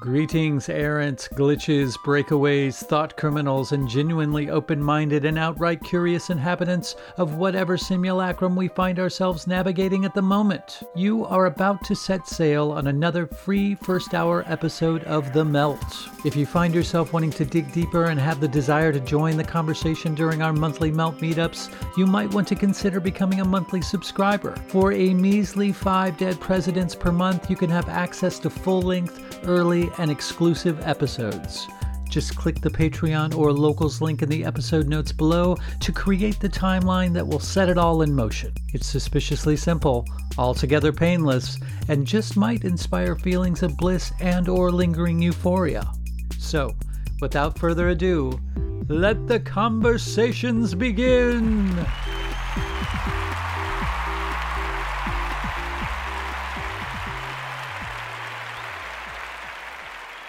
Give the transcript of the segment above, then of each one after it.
Greetings, errants, glitches, breakaways, thought criminals, and genuinely open minded and outright curious inhabitants of whatever simulacrum we find ourselves navigating at the moment. You are about to set sail on another free first hour episode of The Melt. If you find yourself wanting to dig deeper and have the desire to join the conversation during our monthly Melt meetups, you might want to consider becoming a monthly subscriber. For a measly five dead presidents per month, you can have access to full length, early, and exclusive episodes. Just click the Patreon or Locals link in the episode notes below to create the timeline that will set it all in motion. It's suspiciously simple, altogether painless, and just might inspire feelings of bliss and or lingering euphoria. So, without further ado, let the conversations begin.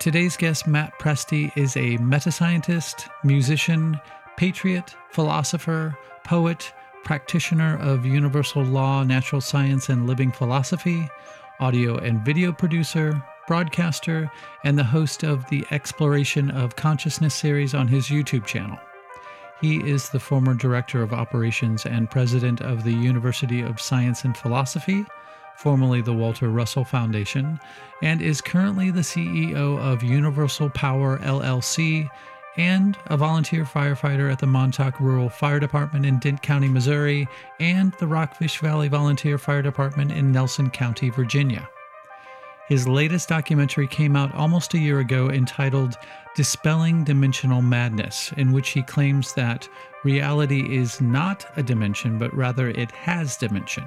Today's guest, Matt Presti, is a metascientist, musician, patriot, philosopher, poet, practitioner of universal law, natural science, and living philosophy, audio and video producer, broadcaster, and the host of the Exploration of Consciousness series on his YouTube channel. He is the former director of operations and president of the University of Science and Philosophy formerly the Walter Russell Foundation, and is currently the CEO of Universal Power LLC and a volunteer firefighter at the Montauk Rural Fire Department in Dent County, Missouri, and the Rockfish Valley Volunteer Fire Department in Nelson County, Virginia. His latest documentary came out almost a year ago entitled Dispelling Dimensional Madness, in which he claims that reality is not a dimension, but rather it has dimension.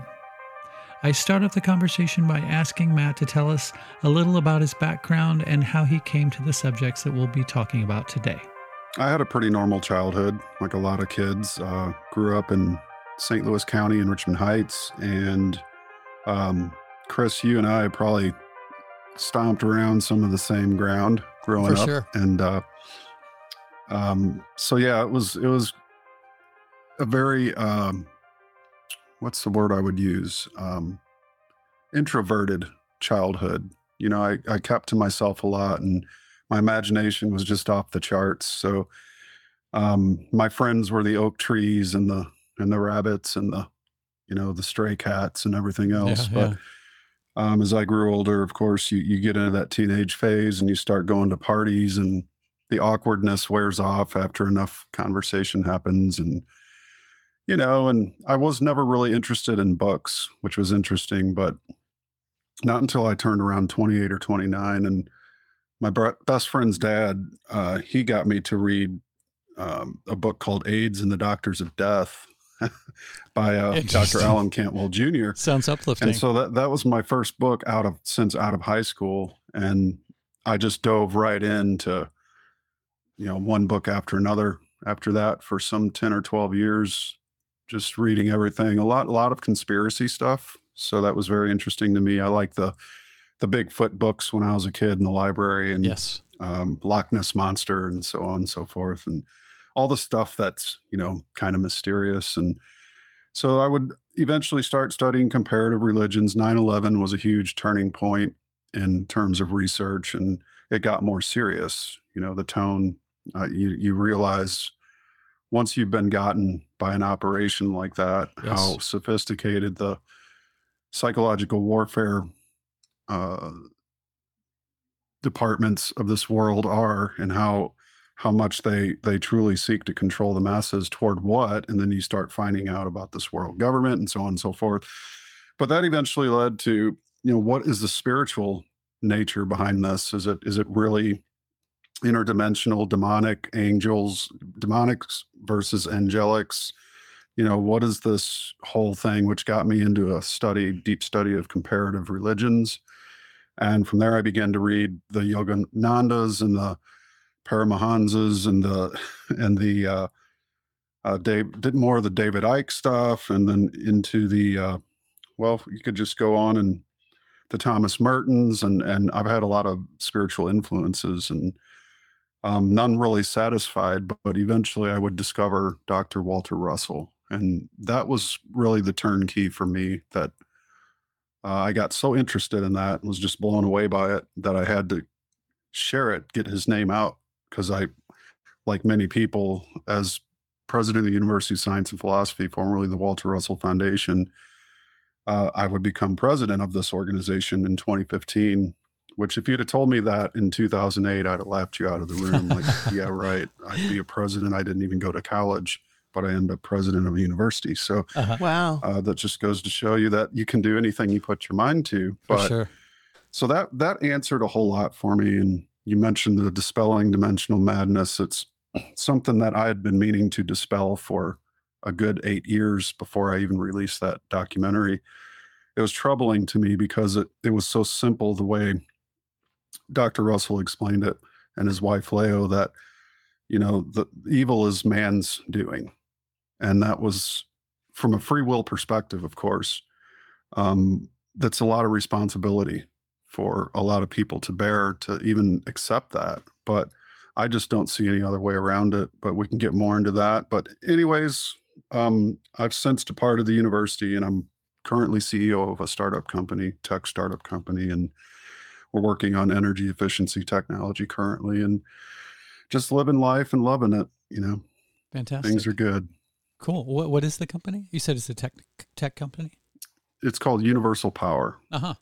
I start off the conversation by asking Matt to tell us a little about his background and how he came to the subjects that we'll be talking about today. I had a pretty normal childhood, like a lot of kids. Uh, grew up in St. Louis County in Richmond Heights. And um, Chris, you and I probably stomped around some of the same ground growing For up. sure. And uh, um, so, yeah, it was, it was a very, um, what's the word I would use? Um, introverted childhood. You know, I, I kept to myself a lot and my imagination was just off the charts. So um, my friends were the oak trees and the and the rabbits and the you know the stray cats and everything else. Yeah, but yeah. um, as I grew older, of course, you you get into that teenage phase and you start going to parties and the awkwardness wears off after enough conversation happens and you know and i was never really interested in books which was interesting but not until i turned around 28 or 29 and my br- best friend's dad uh, he got me to read um, a book called aids and the doctors of death by uh, dr alan cantwell jr Sounds uplifting. and so that that was my first book out of since out of high school and i just dove right into you know one book after another after that for some 10 or 12 years just reading everything a lot a lot of conspiracy stuff so that was very interesting to me i like the the bigfoot books when i was a kid in the library and yes. um, Loch Ness monster and so on and so forth, and all the stuff that's you know kind of mysterious. And So I would eventually start studying comparative religions. 9 11 was a huge turning point in terms of research, and it got more serious. You know, the tone, uh, you, you realize once you've been gotten by an operation like that, Yes. how sophisticated the psychological warfare uh, departments of this world are and how how much they they truly seek to control the masses toward what and then you start finding out about this world government and so on and so forth but that eventually led to you know what is the spiritual nature behind this is it is it really interdimensional demonic angels demonics versus angelics. You know what is this whole thing which got me into a study deep study of comparative religions? And from there i began to read the yoganandas and the paramahansas and the and the uh uh dave did more of the david icke stuff and then into the uh well you could just go on and the thomas mertons and and i've had a lot of spiritual influences and um, none really satisfied, but, eventually I would discover Dr. Walter Russell. And that was really the turnkey for me that uh, I got so interested in that and was just blown away by it that I had to share it, get his name out. Because I, like many people, as president of the University of Science and Philosophy, formerly the Walter Russell Foundation, uh, I would become president of this organization in 2015 which if you'd have told me that in 2008 i'd have laughed you out of the room. Like yeah right. I'd be a president. I didn't even go to college but i end up president of a university. So Uh-huh. Wow. uh, that just goes to show you that you can do anything you put your mind to For but sure. so that that answered a whole lot for me. And you mentioned the dispelling dimensional madness. It's something that i had been meaning to dispel for a good eight years before i even released that documentary. It was troubling to me because it, it was so simple the way dr russell explained it and his wife leo that you know the evil is man's doing. And that was from a free will perspective of course um, that's a lot of responsibility for a lot of people to bear to even accept that. But i just don't see any other way around it but we can get more into that. But anyways um, i've since departed the university and i'm currently ceo of a startup company tech startup company and we're working on energy efficiency technology currently and just living life and loving it you know Fantastic. things are good cool. What what is the company? You said it's a tech tech company. it's called universal power Uh huh.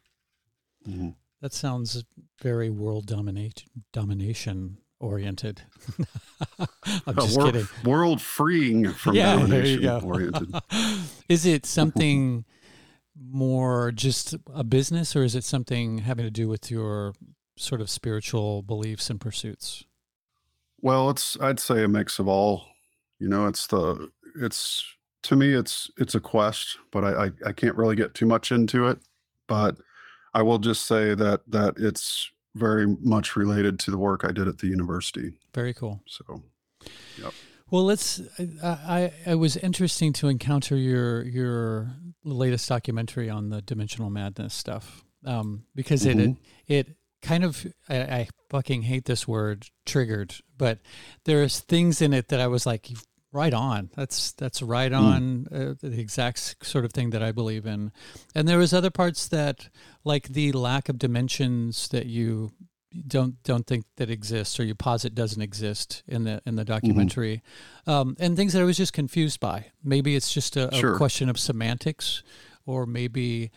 Mhm. That sounds very world dominate domination oriented. I'm Uh, just wor- kidding. world freeing from yeah, domination oriented is it something more just a business, or is it something having to do with your sort of spiritual beliefs and pursuits? Well, it's I'd say a mix of all. You know, it's the it's to me it's it's a quest, but I I, I can't really get too much into it. But I will just say that that it's very much related to the work I did at the university. Very cool. So Well, let's. I, I it was interesting to encounter your your latest documentary on the dimensional madness stuff, um, because it Mhm. it kind of I, I fucking hate this word triggered, but there's things in it that I was like, right on. That's that's right on uh, the exact sort of thing that I believe in, and there was other parts that like the lack of dimensions that you don't don't think that exists or you posit doesn't exist in the in the documentary. Um, and things that i was just confused by. Maybe it's just a, a Sure. question of semantics or maybe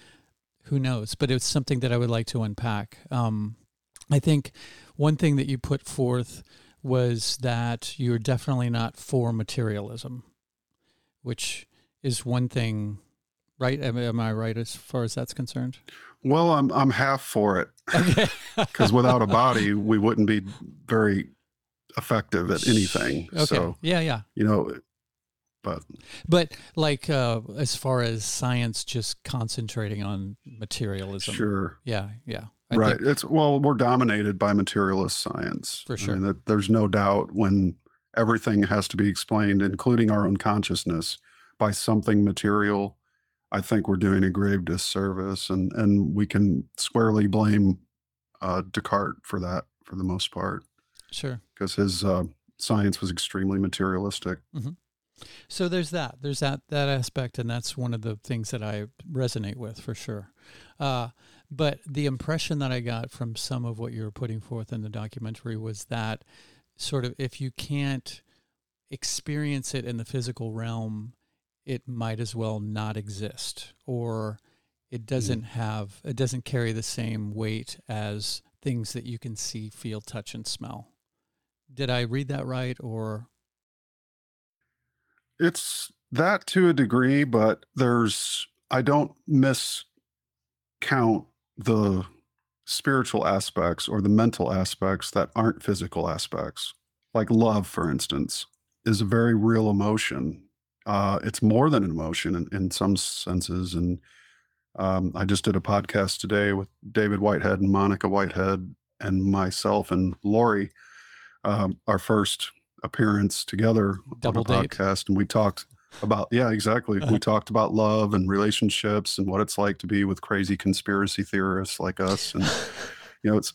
who knows but it's something that i would like to unpack. Um, i think one thing that you put forth was that you're definitely not for materialism which is one thing right? Am, am i right as far as that's concerned well, I'm I'm half for it okay because without a body, we wouldn't be very effective at anything. okay So yeah yeah you know, but But like uh, as far as science just concentrating on materialism. sure. Yeah, yeah. I right think- it's well we're dominated by materialist science For I sure. mean, that, there's no doubt when everything has to be explained including our own consciousness by something material i think we're doing a grave disservice and and we can squarely blame uh, descartes for that for the most part sure. because his uh, science was extremely materialistic So there's that. There's that that aspect, and that's one of the things that I resonate with for sure. Uh, but the impression that I got from some of what you were putting forth in the documentary was that sort of if you can't experience it in the physical realm, it might as well not exist, or it doesn't mm. have it doesn't carry the same weight as things that you can see, feel, touch, and smell. Did I read that right, or it's that to a degree, but there's I don't miscount the spiritual aspects or the mental aspects that aren't physical aspects. Like love, for instance, is a very real emotion. Uh, it's more than an emotion in, in some senses. And um, I just did a podcast today with David Whitehead and Monica Whitehead and myself and Lori, um, our first appearance together Double on a date. podcast, and we talked about yeah, exactly. We talked about love and relationships and what it's like to be with crazy conspiracy theorists like us, and you know, it's.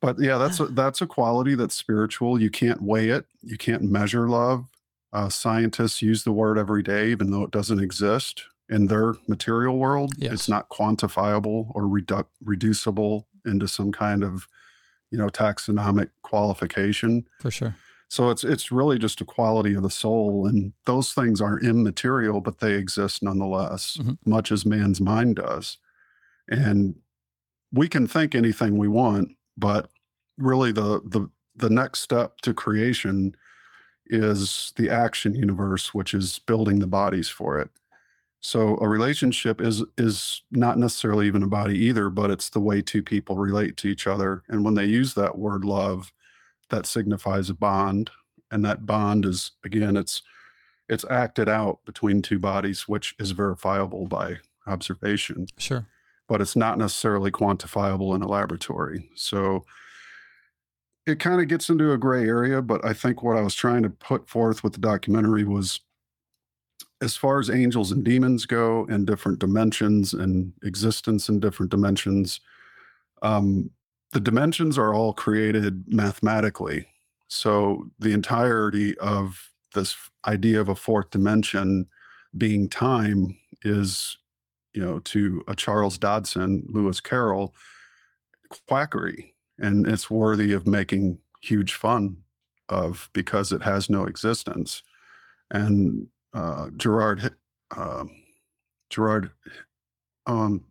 But yeah, that's a, that's a quality that's spiritual. You can't weigh it. You can't measure love. Uh, scientists use the word every day, even though it doesn't exist in their material world. Yes. It's not quantifiable or redu- reducible into some kind of, you know, taxonomic qualification. For sure. So it's it's really just a quality of the soul, and those things are immaterial, but they exist nonetheless, mm-hmm. much as man's mind does. And we can think anything we want, but really the the the next step to creation is the action universe, which is building the bodies for it. So a relationship is is not necessarily even a body either, but it's the way two people relate to each other. And when they use that word love, that signifies a bond and that bond is again it's it's acted out between two bodies which is verifiable by observation sure but it's not necessarily quantifiable in a laboratory so it kind of gets into a gray area but i think what i was trying to put forth with the documentary was as far as angels and demons go and different dimensions and existence in different dimensions um, the dimensions are all created mathematically. So the entirety of this idea of a fourth dimension being time is, you know, to a Charles Dodgson, Lewis Carroll, quackery. And it's worthy of making huge fun of because it has no existence. And uh, Gerard, uh, Gerard, um,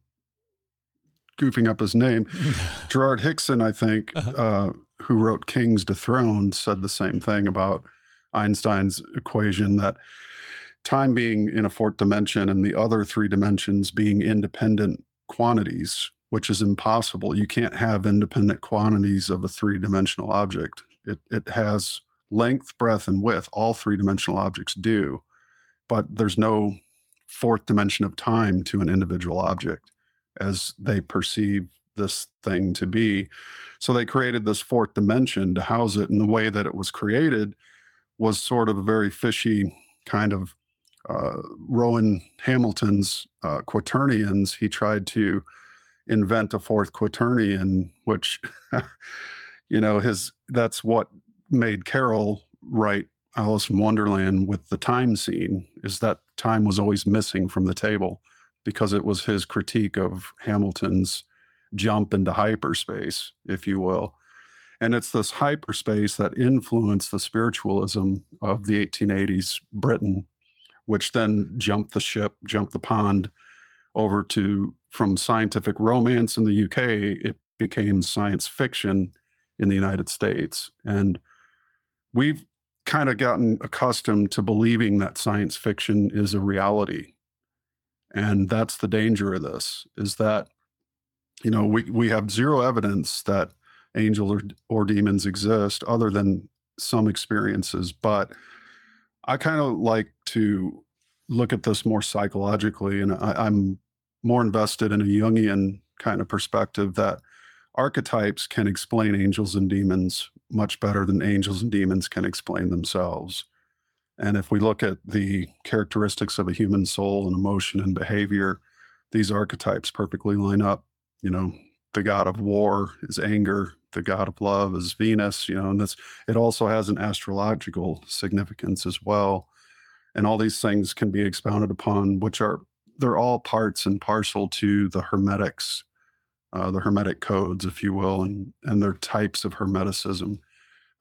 goofing up his name. Gerard Hickson, I think, uh-huh. uh, who wrote Kings Dethroned, said the same thing about Einstein's equation that time being in a fourth dimension and the other three dimensions being independent quantities, which is impossible. You can't have independent quantities of a three dimensional object. It, it has length, breadth, and width. All three dimensional objects do, but there's no fourth dimension of time to an individual object as they perceive this thing to be. So they created this fourth dimension to house it. And the way that it was created was sort of a very fishy kind of uh, Rowan Hamilton's uh, quaternions. He tried to invent a fourth quaternion, which, you know, his that's what made Carroll write Alice in Wonderland with the time scene, is that time was always missing from the table because it was his critique of Hamilton's jump into hyperspace, if you will. And it's this hyperspace that influenced the spiritualism of the 1880s Britain, which then jumped the ship, jumped the pond over to from scientific romance in the UK, it became science fiction in the United States. And we've kind of gotten accustomed to believing that science fiction is a reality and that's the danger of this is that you know we we have zero evidence that angels or, or demons exist other than some experiences but i kind of like to look at this more psychologically and I, i'm more invested in a jungian kind of perspective that archetypes can explain angels and demons much better than angels and demons can explain themselves and if we look at the characteristics of a human soul and emotion and behavior, these archetypes perfectly line up. You know, the god of war is anger, the god of love is Venus, you know, and this it also has an astrological significance as well. and all these things can be expounded upon, which are they're all parts and parcel to the hermetics, uh, the hermetic codes, if you will, and and their types of hermeticism,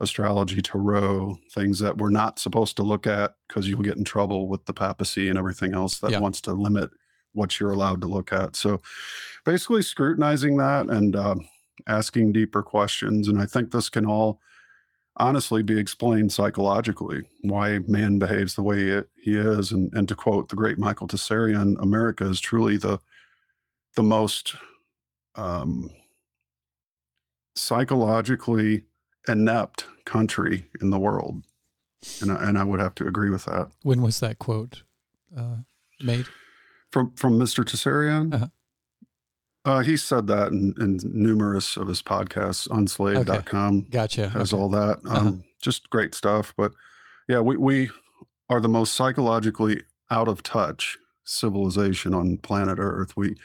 astrology, tarot, things that we're not supposed to look at because you'll get in trouble with the papacy and everything else that Yeah. wants to limit what you're allowed to look at. So basically scrutinizing that and uh, asking deeper questions. And I think this can all honestly be explained psychologically why man behaves the way it, he is. And, and to quote the great Michael Tsarion, America is truly the the most um, psychologically inept country in the world. And I, and I would have to agree with that. When was that quote uh, made? From from Mr. Tsarion? Uh-huh. Uh, he said that in, in numerous of his podcasts. Unslave.com Gotcha. has Okay. all that. Um, Uh-huh. Just great stuff. But yeah, we, we are the most psychologically out of touch civilization on planet Earth. We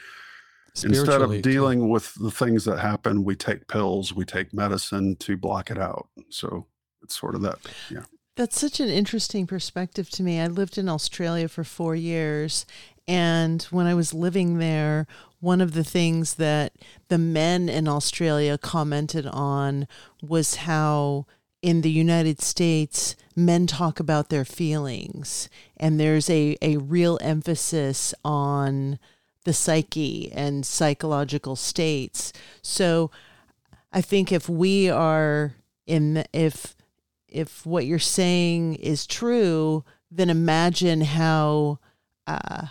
instead Spiritually, of too. dealing with the things that happen, we take pills, we take medicine to block it out. So it's sort of that. Yeah. That's such an interesting perspective to me. I lived in Australia for four years. And when I was living there, one of the things that the men in Australia commented on was how in the United States, men talk about their feelings. And there's a, a real emphasis on the psyche and psychological states. So I think if we are in, the, if if what you're saying is true, then imagine how uh,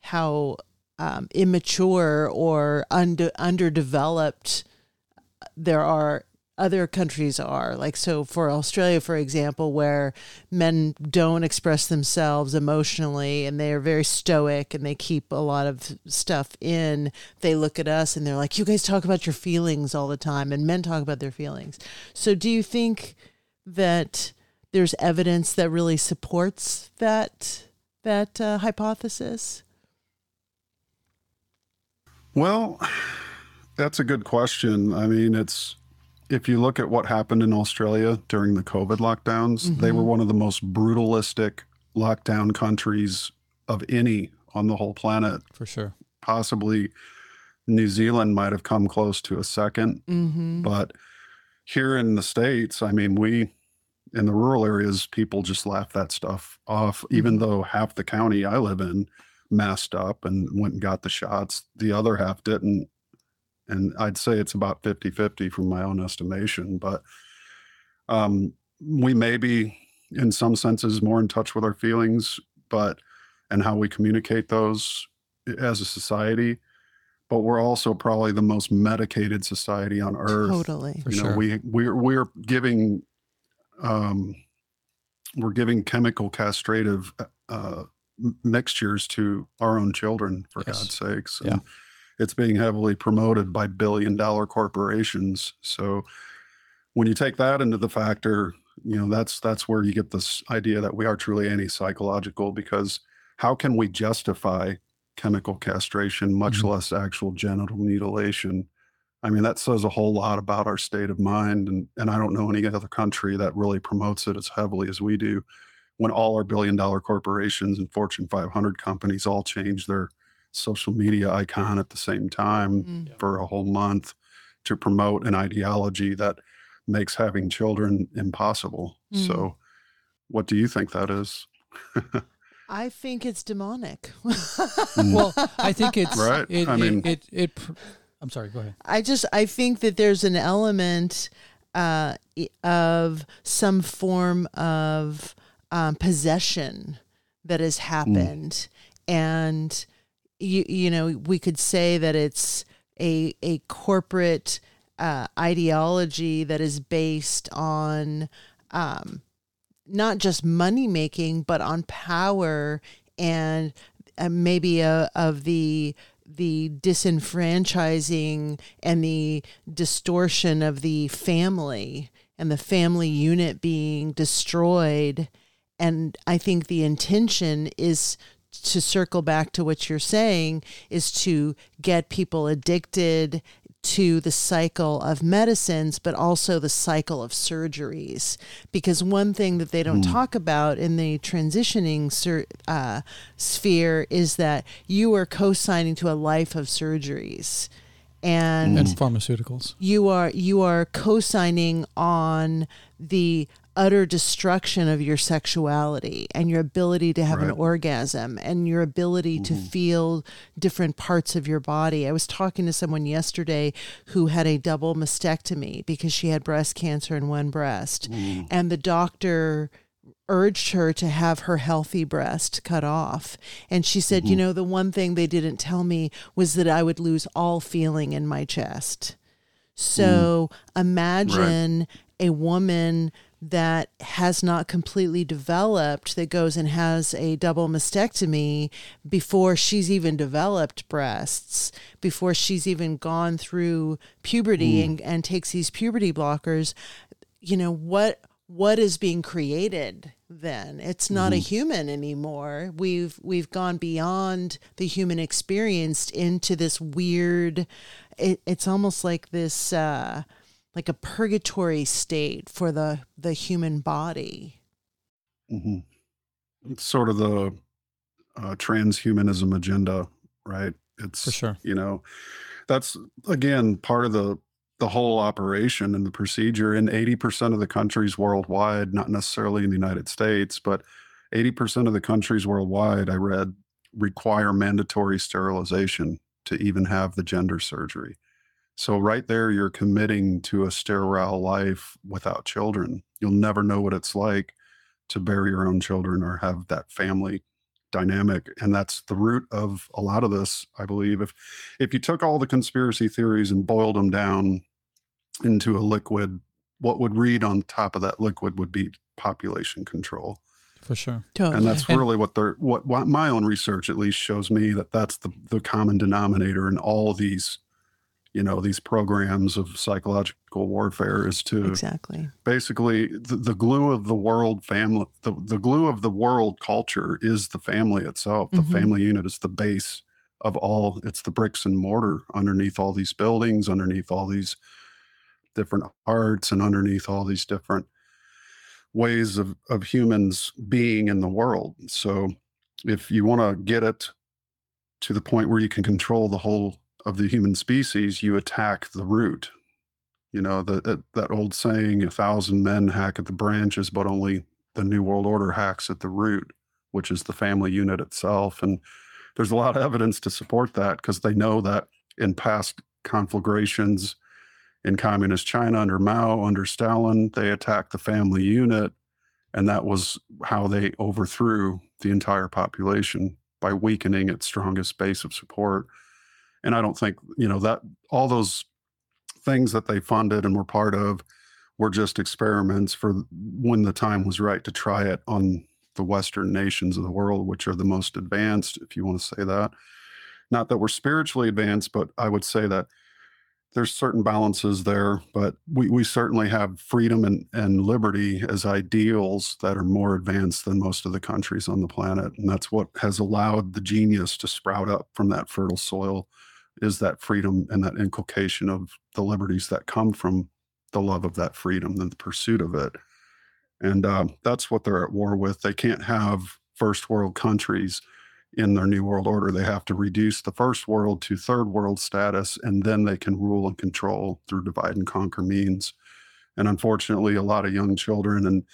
how um, immature or under, underdeveloped there are other countries are. Like so for australia for example where men don't express themselves emotionally and they are very stoic and they keep a lot of stuff in they look at us and they're like you guys talk about your feelings all the time and men talk about their feelings. So do you think that there's evidence that really supports that that uh, hypothesis Well, that's a good question. I mean, it's if you look at what happened in Australia during the COVID lockdowns, they were Mhm. one of the most brutalistic lockdown countries of any on the whole planet. for sure. Possibly New Zealand might have come close to a second, mm-hmm. but here in the States, I mean, we in the rural areas, people just laugh that stuff off, even though half the county I live in masked up and went and got the shots. The other half didn't. And I'd say it's about 50 50 from my own estimation. But um, we may be, in some senses, more in touch with our feelings, but and how we communicate those as a society. But we're also probably the most medicated society on earth totally For you know sure. we we're we're giving um we're giving chemical castrative uh m- mixtures to our own children for Yes. god's sakes Yeah. it's being heavily promoted by billion dollar corporations so when you take that into the factor you know that's that's where you get this idea that we are truly anti-psychological because how can we justify chemical castration much Mhm. less actual genital mutilation I mean, that says a whole lot about our state of mind. And, and I don't know any other country that really promotes it as heavily as we do when all our billion dollar corporations and Fortune 500 companies all change their social media icon at the same time Mm. for a whole month to promote an ideology that makes having children impossible. Mm. So, what do you think that is? i think it's demonic Well, I think it's Right. It, I it- mean- it, it, pr- I'm sorry. Go ahead. I just I think that there's an element uh, of some form of um, possession that has happened, and you you know we could say that it's a a corporate uh, ideology that is based on um, not just money making, but on power and uh, maybe uh, of the the disenfranchising and the distortion of the family and the family unit being destroyed. And I think the intention is to circle back to what you're saying is to get people addicted to the cycle of medicines, but also the cycle of surgeries. Because one thing that they don't mm. talk about in the transitioning sur- uh, sphere is that you are co signing to a life of surgeries. And, and pharmaceuticals. You are you are co-signing on the utter destruction of your sexuality and your ability to have right. an orgasm and your ability mm-hmm. to feel different parts of your body. I was talking to someone yesterday who had a double mastectomy because she had breast cancer in one breast. Mm. And the doctor urged her to have her healthy breast cut off. And she said, mm-hmm. You know, the one thing they didn't tell me was that I would lose all feeling in my chest. So mm. imagine right. a woman that has not completely developed that goes and has a double mastectomy before she's even developed breasts, before she's even gone through puberty mm. and, and takes these puberty blockers, you know, what what is being created then it's not mm. a mm-hmm. human anymore we've we've gone beyond the human experience into this weird it, it's almost like this uh like a purgatory state for the the human body. Mm-hmm. It's sort of the uh, transhumanism agenda, right? It's for sure. You know, that's again part of the the whole operation and the procedure in 80% of the countries worldwide, not necessarily in the United States, but 80% of the countries worldwide, I read, require mandatory sterilization to even have the gender surgery. So, right there, you're committing to a sterile life without children. You'll never know what it's like to bear your own children or have that family dynamic. And that's the root of a lot of this, I believe. If, if you took all the conspiracy theories and boiled them down into a liquid, what would read on top of that liquid would be population control for sure. Totally. And that's really what they're what, what my own research at least shows me that that's the the common denominator in all these you know these programs of psychological warfare is to exactly. basically the, the glue of the world family the, the glue of the world culture is the family itself. The mm-hmm. family unit is the base of all it's the bricks and mortar underneath all these buildings underneath all these different arts and underneath all these different ways of, of humans being in the world. So if you want to get it to the point where you can control the whole of the human species, you attack the root. You know, the, that, that old saying, a thousand men hack at the branches, but only the New World Order hacks at the root, which is the family unit itself. And there's a lot of evidence to support that because they know that in past conflagrations in communist China under Mao, under Stalin, they attacked the family unit. And that was how they overthrew the entire population by weakening its strongest base of support and I don't think you know that all those things that they funded and were part of were just experiments for when the time was right to try it on the Western nations of the world, which are the most advanced, if you want to say that. Not that we're spiritually advanced, but I would say that there's certain balances there, but we, we certainly have freedom and, and liberty as ideals that are more advanced than most of the countries on the planet. And that's what has allowed the genius to sprout up from that fertile soil is that freedom and that inculcation of the liberties that come from the love of that freedom and the pursuit of it. And uh, that's what they're at war with. They can't have first world countries in their new world order. They have to reduce the first world to third world status, and then they can rule and control through divide and conquer means. And unfortunately, a lot of young children and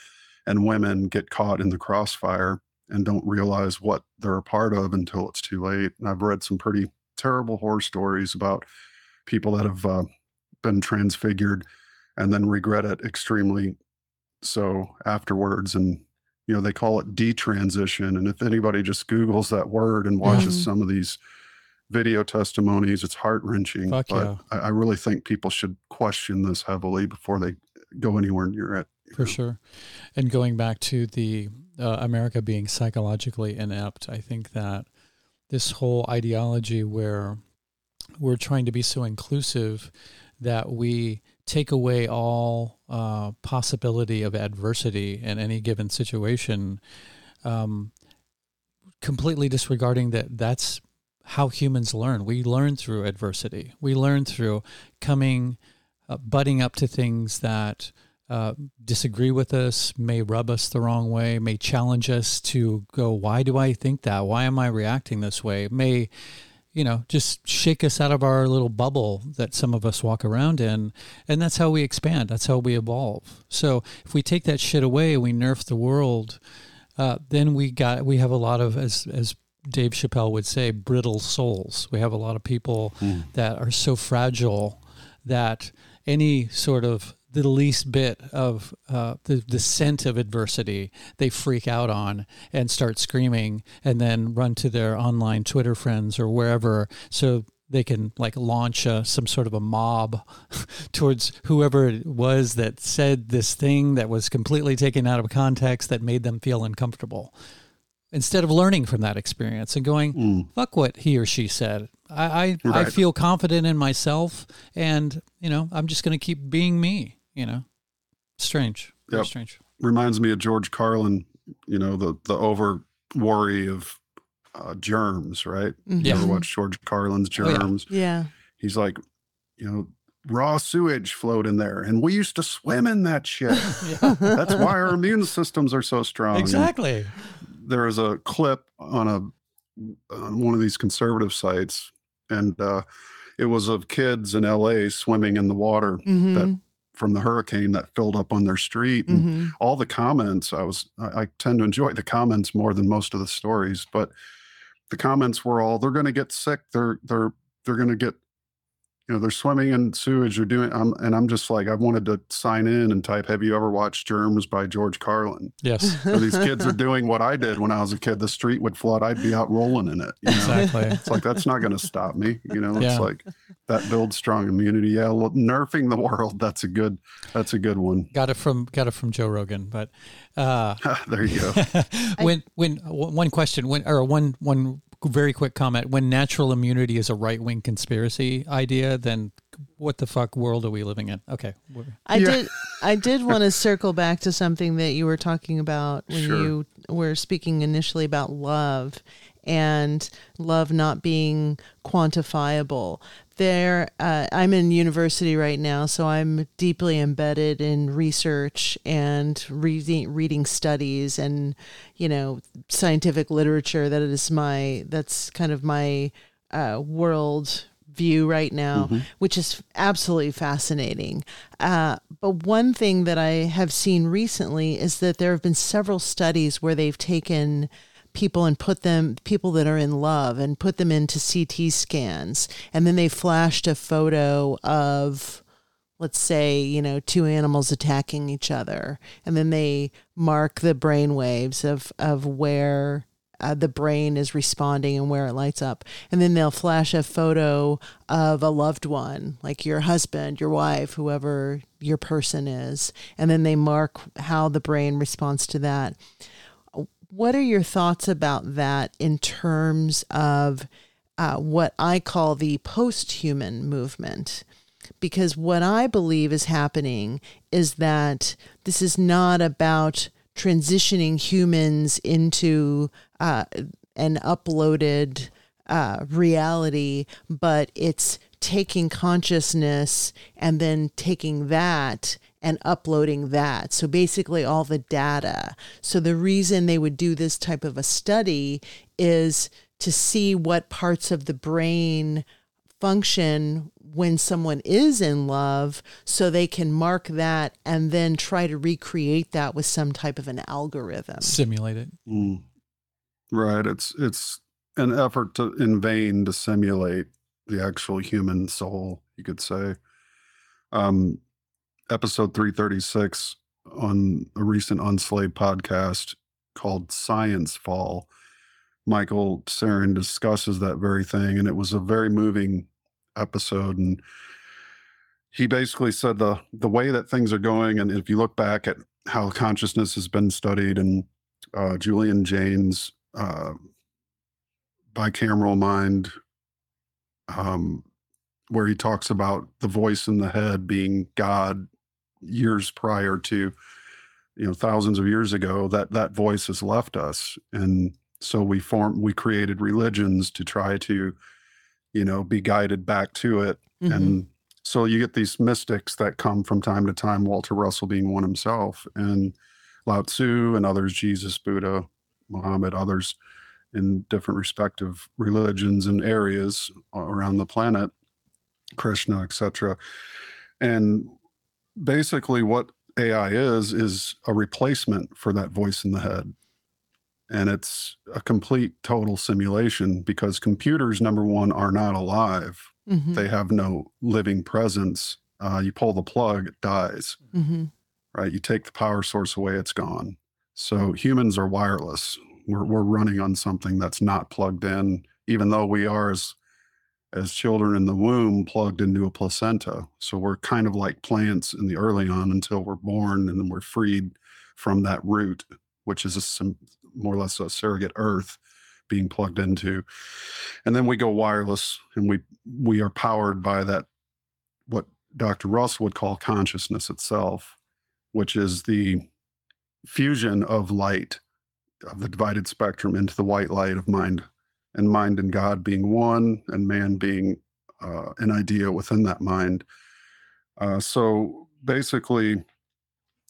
and women get caught in the crossfire and don't realize what they're a part of until it's too late. And I've read some pretty terrible horror stories about people that have uh, been transfigured and then regret it extremely so afterwards and you know they call it detransition and if anybody just googles that word and watches mm-hmm. some of these video testimonies it's heart-wrenching Fuck but yeah. I, I, really think people should question this heavily before they go anywhere near it for know? sure and going back to the uh, america being psychologically inept i think that this whole ideology where we're trying to be so inclusive that we take away all uh, possibility of adversity in any given situation, um, completely disregarding that that's how humans learn. We learn through adversity. We learn through coming, uh, butting up to things that uh, disagree with us, may rub us the wrong way, may challenge us to go, why do I think that? Why am I reacting this way? May, you know, just shake us out of our little bubble that some of us walk around in. And that's how we expand. That's how we evolve. So if we take that shit away, we nerf the world. Uh, then we got we have a lot of as as Dave Chappelle would say, brittle souls. We have a lot of people mm. that are so fragile that any sort of the least bit of uh, the, the scent of adversity they freak out on and start screaming and then run to their online Twitter friends or wherever so they can like launch a, some sort of a mob towards whoever it was that said this thing that was completely taken out of context that made them feel uncomfortable instead of learning from that experience and going, mm. fuck what he or she said. I I, right. I feel confident in myself, and you know, I'm just going to keep being me. You know, strange, very yep. strange. Reminds me of George Carlin. You know, the the over worry of uh, germs, right? Mm-hmm. You ever watch George Carlin's Germs? Oh, yeah. yeah. He's like, you know, raw sewage flowed in there and we used to swim in that shit yeah. that's why our immune systems are so strong exactly and there was a clip on a on one of these conservative sites, and uh, it was of kids in L.A. swimming in the water mm-hmm. that from the hurricane that filled up on their street. And mm-hmm. all the comments, I was I, I tend to enjoy the comments more than most of the stories, but the comments were all they're going to get sick. They're they're they're going to get you know, they're swimming in sewage. They're doing, I'm, and I'm just like, I wanted to sign in and type, "Have you ever watched Germs by George Carlin?" Yes. So these kids are doing what I did when I was a kid. The street would flood. I'd be out rolling in it. You know? Exactly. It's like that's not going to stop me. You know, it's yeah. like that builds strong immunity. Yeah, nerfing the world. That's a good. That's a good one. Got it from got it from Joe Rogan, but uh, there you go. when when one question when or one one very quick comment when natural immunity is a right-wing conspiracy idea then what the fuck world are we living in okay i yeah. did i did want to circle back to something that you were talking about when sure. you were speaking initially about love and love not being quantifiable there uh, i'm in university right now so i'm deeply embedded in research and reading reading studies and you know scientific literature that is my that's kind of my uh, world view right now, mm-hmm. which is absolutely fascinating. Uh, but one thing that I have seen recently is that there have been several studies where they've taken people and put them people that are in love and put them into CT scans. And then they flashed a photo of let's say you know two animals attacking each other. And then they mark the brain waves of of where uh, the brain is responding and where it lights up. And then they'll flash a photo of a loved one like your husband your wife whoever your person is. And then they mark how the brain responds to that what are your thoughts about that in terms of uh, what I call the post human movement? Because what I believe is happening is that this is not about transitioning humans into uh, an uploaded uh, reality, but it's taking consciousness and then taking that and uploading that. So basically, all the data. So the reason they would do this type of a study is to see what parts of the brain function when someone is in love so they can mark that and then try to recreate that with some type of an algorithm simulate it mm. right it's it's an effort to in vain to simulate the actual human soul you could say um episode 336 on a recent Unslaved podcast called Science Fall. Michael Tsarion discusses that very thing, and it was a very moving episode. And he basically said the the way that things are going, and if you look back at how consciousness has been studied, and uh, Julian Jaynes' uh, bicameral mind um, where he talks about the voice in the head being God years prior to you know thousands of years ago that that voice has left us and So we formed, we created religions to try to, you know, be guided back to it. Mhm. And so you get these mystics that come from time to time, Walter Russell being one himself, and Lao Tzu and others, Jesus, Buddha, Muhammad, others in different respective religions and areas around the planet, Krishna, etc. And basically, what AI is is a replacement for that voice in the head. And it's a complete total simulation because computers, number one, are not alive. Mhm. They have no living presence. Uh, you pull the plug, it dies, Mhm. right? You take the power source away, it's gone. So humans are wireless. We're, we're running on something that's not plugged in, even though we are as as children in the womb plugged into a placenta. So we're kind of like plants in the early on until we're born and then we're freed from that root, which is a sim- more or less a surrogate earth being plugged into. And then we go wireless and we we are powered by that what Dr. Russ would call consciousness itself, which is the fusion of light of the divided spectrum into the white light of mind and mind and God being one, and man being uh, an idea within that mind. Uh, so basically,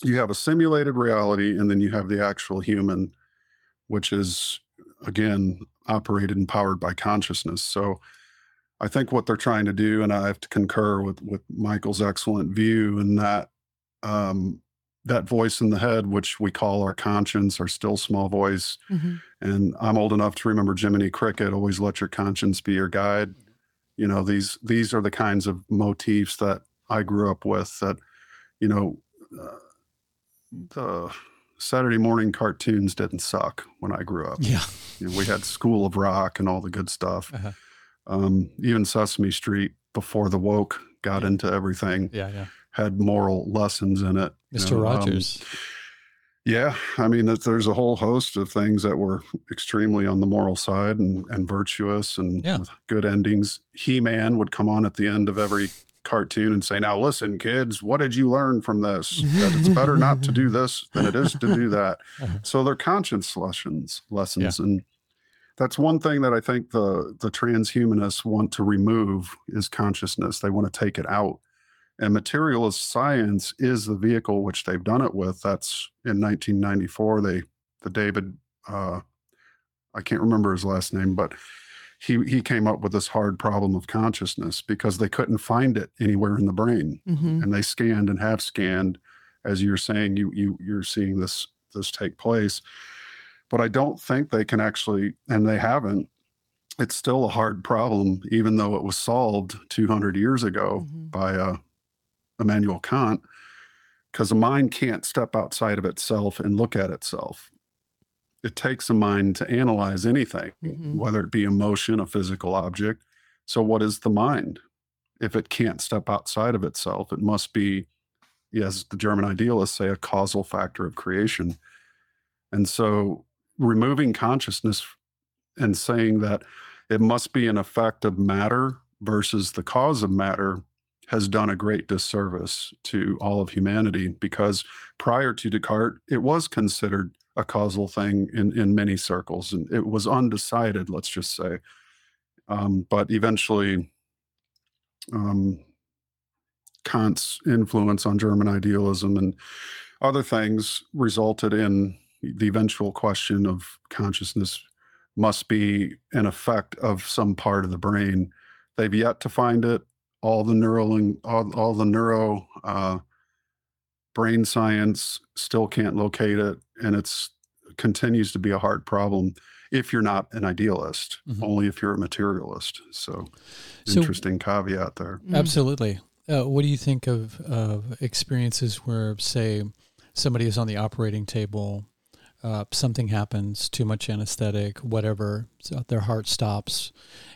you have a simulated reality, and then you have the actual human, which is again operated and powered by consciousness. So I think what they're trying to do, and I have to concur with with Michael's excellent view, in that um, that voice in the head, which we call our conscience, our still small voice, Mhm. and I'm old enough to remember Jiminy Cricket, always let your conscience be your guide. You know, these these are the kinds of motifs that I grew up with that, you know, uh, the Saturday morning cartoons didn't suck when I grew up. Yeah. You know, we had Schoolhouse Rock and all the good stuff. Uh-huh. Um, even Sesame Street before the woke got into everything Yeah. Yeah. Had moral lessons in it. you Mr. know, um, Rogers. yeah, I mean, there's a whole host of things that were extremely on the moral side and, and virtuous and Yeah. with good endings. He Man would come on at the end of every cartoon and say, Now, listen, kids, what did you learn from this? That it's better not to do this than it is to do that. Uh-huh. So they're conscience lessons, lessons. And that's one thing that I think the, the transhumanists want to remove is consciousness. They want to take it out. And materialist science is the vehicle which they've done it with. That's in 1994. They, the David, uh, I can't remember his last name, but he he came up with this hard problem of consciousness because they couldn't find it anywhere in the brain, Mhm. and they scanned and have scanned, as you're saying, you you you're seeing this this take place. But I don't think they can actually, and they haven't. It's still a hard problem, even though it was solved 200 years ago Mhm. by uh, Immanuel Kant, because a mind can't step outside of itself and look at itself. It takes a mind to analyze anything, Mhm. whether it be emotion, a physical object. So, what is the mind? If it can't step outside of itself, it must be, yes, the German idealists say, a causal factor of creation. And so, removing consciousness and saying that it must be an effect of matter versus the cause of matter has done a great disservice to all of humanity because prior to Descartes, it was considered a causal thing in, in many circles and it was undecided, let's just say. Um, but eventually, um, Kant's influence on German idealism and other things resulted in the eventual question of consciousness must be an effect of some part of the brain. They've yet to find it. All the neural all, all the neuro uh, brain science still can't locate it, and it's continues to be a hard problem if you're not an idealist. Mhm. Only if you're a materialist. So, So- interesting caveat there. Mm. Absolutely. Uh, what do you think of, of experiences where, say, somebody is on the operating table, uh, something happens, too much anesthetic, whatever, so their heart stops,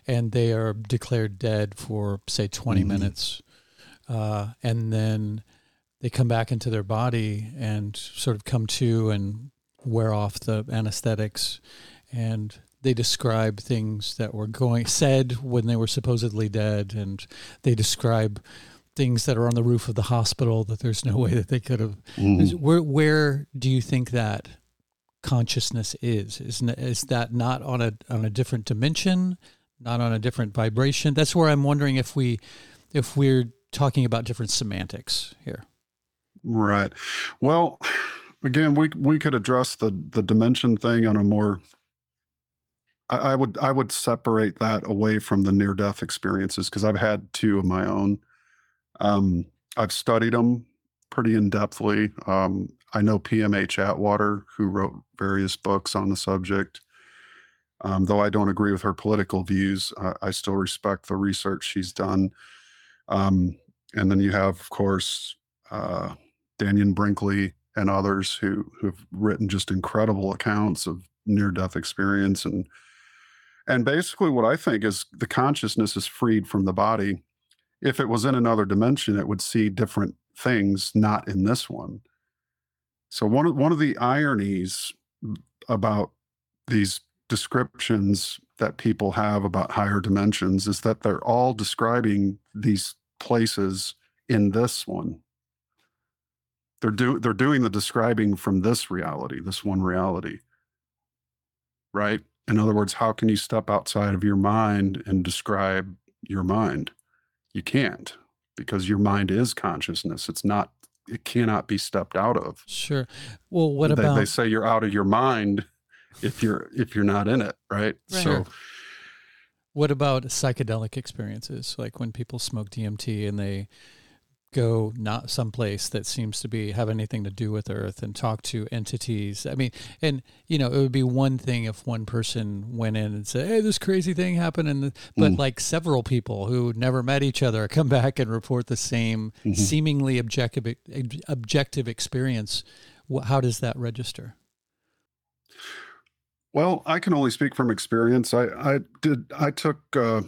and they are declared dead for, say, 20 Mhm. minutes. Uh, and then they come back into their body and sort of come to and wear off the anesthetics and they describe things that were going said when they were supposedly dead and they describe things that are on the roof of the hospital that there's no way that they could have Mhm. where where do you think that consciousness is. Isn't is that not on a on a different dimension, not on a different vibration? That's where I'm wondering if we if we're talking about different semantics here. Right. Well, again, we we could address the the dimension thing on a more I, I would I would separate that away from the near death experiences because I've had two of my own. Um, I've studied them pretty in depthly. Um, I know PMH Atwater, who wrote various books on the subject. Um, though I don't agree with her political views, uh, I still respect the research she's done. Um, and then you have, of course, uh, Dannion Brinkley and others who who've written just incredible accounts of near-death experience and and basically what I think is the consciousness is freed from the body. If it was in another dimension, it would see different things, not in this one. So one of one of the ironies about these descriptions that people have about higher dimensions is that they're all describing these places in this one. They're do they're doing the describing from this reality, this one reality. Right? In other words, how can you step outside of your mind and describe your mind? You can't because your mind is consciousness. It's not it cannot be stepped out of. Sure. Well, what they, about they say you're out of your mind if you're if you're not in it, right? Right. So what about psychedelic experiences like when people smoke DMT and they go not someplace that seems to be have anything to do with earth and talk to entities i mean and you know it would be one thing if one person went in and said hey this crazy thing happened and the, but Mm. like several people who never met each other come back and report the same Mhm. seemingly objective objective experience how does that register Well, I can only speak from experience. I, I did. I took uh,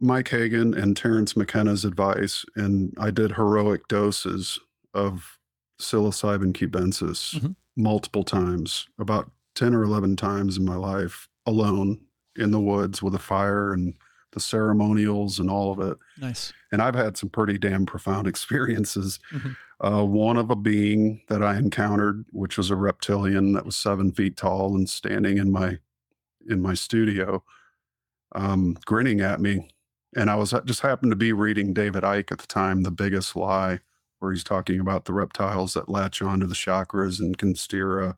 Mike Hagan and Terence McKenna's advice, and I did heroic doses of psilocybin cubensis Mhm. multiple times, about ten or eleven times in my life, alone in the woods with a fire and the ceremonials and all of it. nice And I've had some pretty damn profound experiences. Mhm. Uh, one of a being that I encountered, which was a reptilian that was seven feet tall and standing in my in my studio, um, grinning at me. And I was just happened to be reading David Icke at the time, The Biggest Lie, where he's talking about the reptiles that latch onto the chakras and can steer a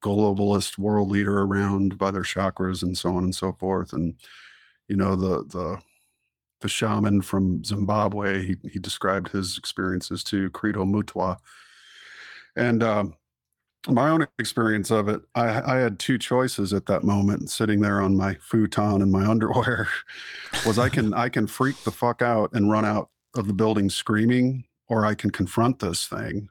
globalist world leader around by their chakras and so on and so forth. And you know the the the shaman from Zimbabwe. He, he described his experiences to Credo Mutwa. And um, my own experience of it, I, I had two choices at that moment, sitting there on my futon in my underwear, was I can I can freak the fuck out and run out of the building screaming, or I can confront this thing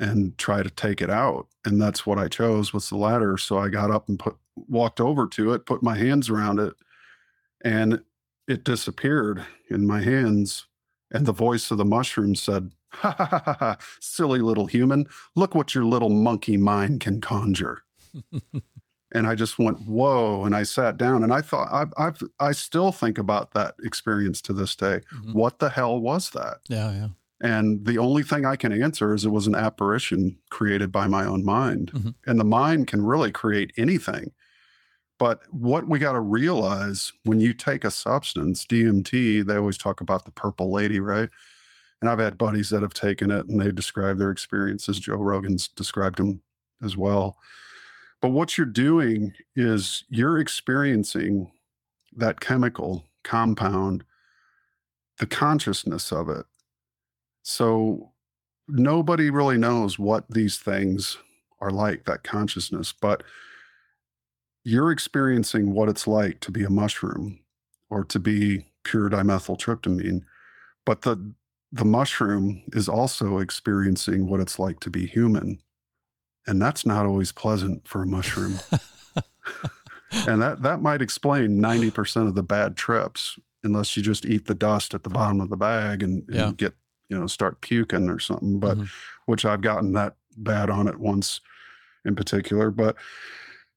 and try to take it out. And that's what I chose was the latter. So I got up and put walked over to it, put my hands around it, and it disappeared in my hands. And the voice of the mushroom said, ha ha ha ha, silly little human, look what your little monkey mind can conjure. and I just went, whoa. And I sat down and I thought, I've, I've, I still think about that experience to this day. Mhm. What the hell was that? yeah yeah And the only thing I can answer is it was an apparition created by my own mind. Mhm. And the mind can really create anything. But what we got to realize when you take a substance, DMT, they always talk about the purple lady, right? And I've had buddies that have taken it and they describe their experiences. Joe Rogan's described them as well. But what you're doing is you're experiencing that chemical compound, the consciousness of it. So nobody really knows what these things are like, that consciousness, but you're experiencing what it's like to be a mushroom or to be pure dimethyltryptamine. But the the mushroom is also experiencing what it's like to be human. And that's not always pleasant for a mushroom. and that that might explain 90% of the bad trips unless you just eat the dust at the bottom of the bag and, and Yeah. get you know start puking or something but Mhm. which i've gotten that bad on it once in particular but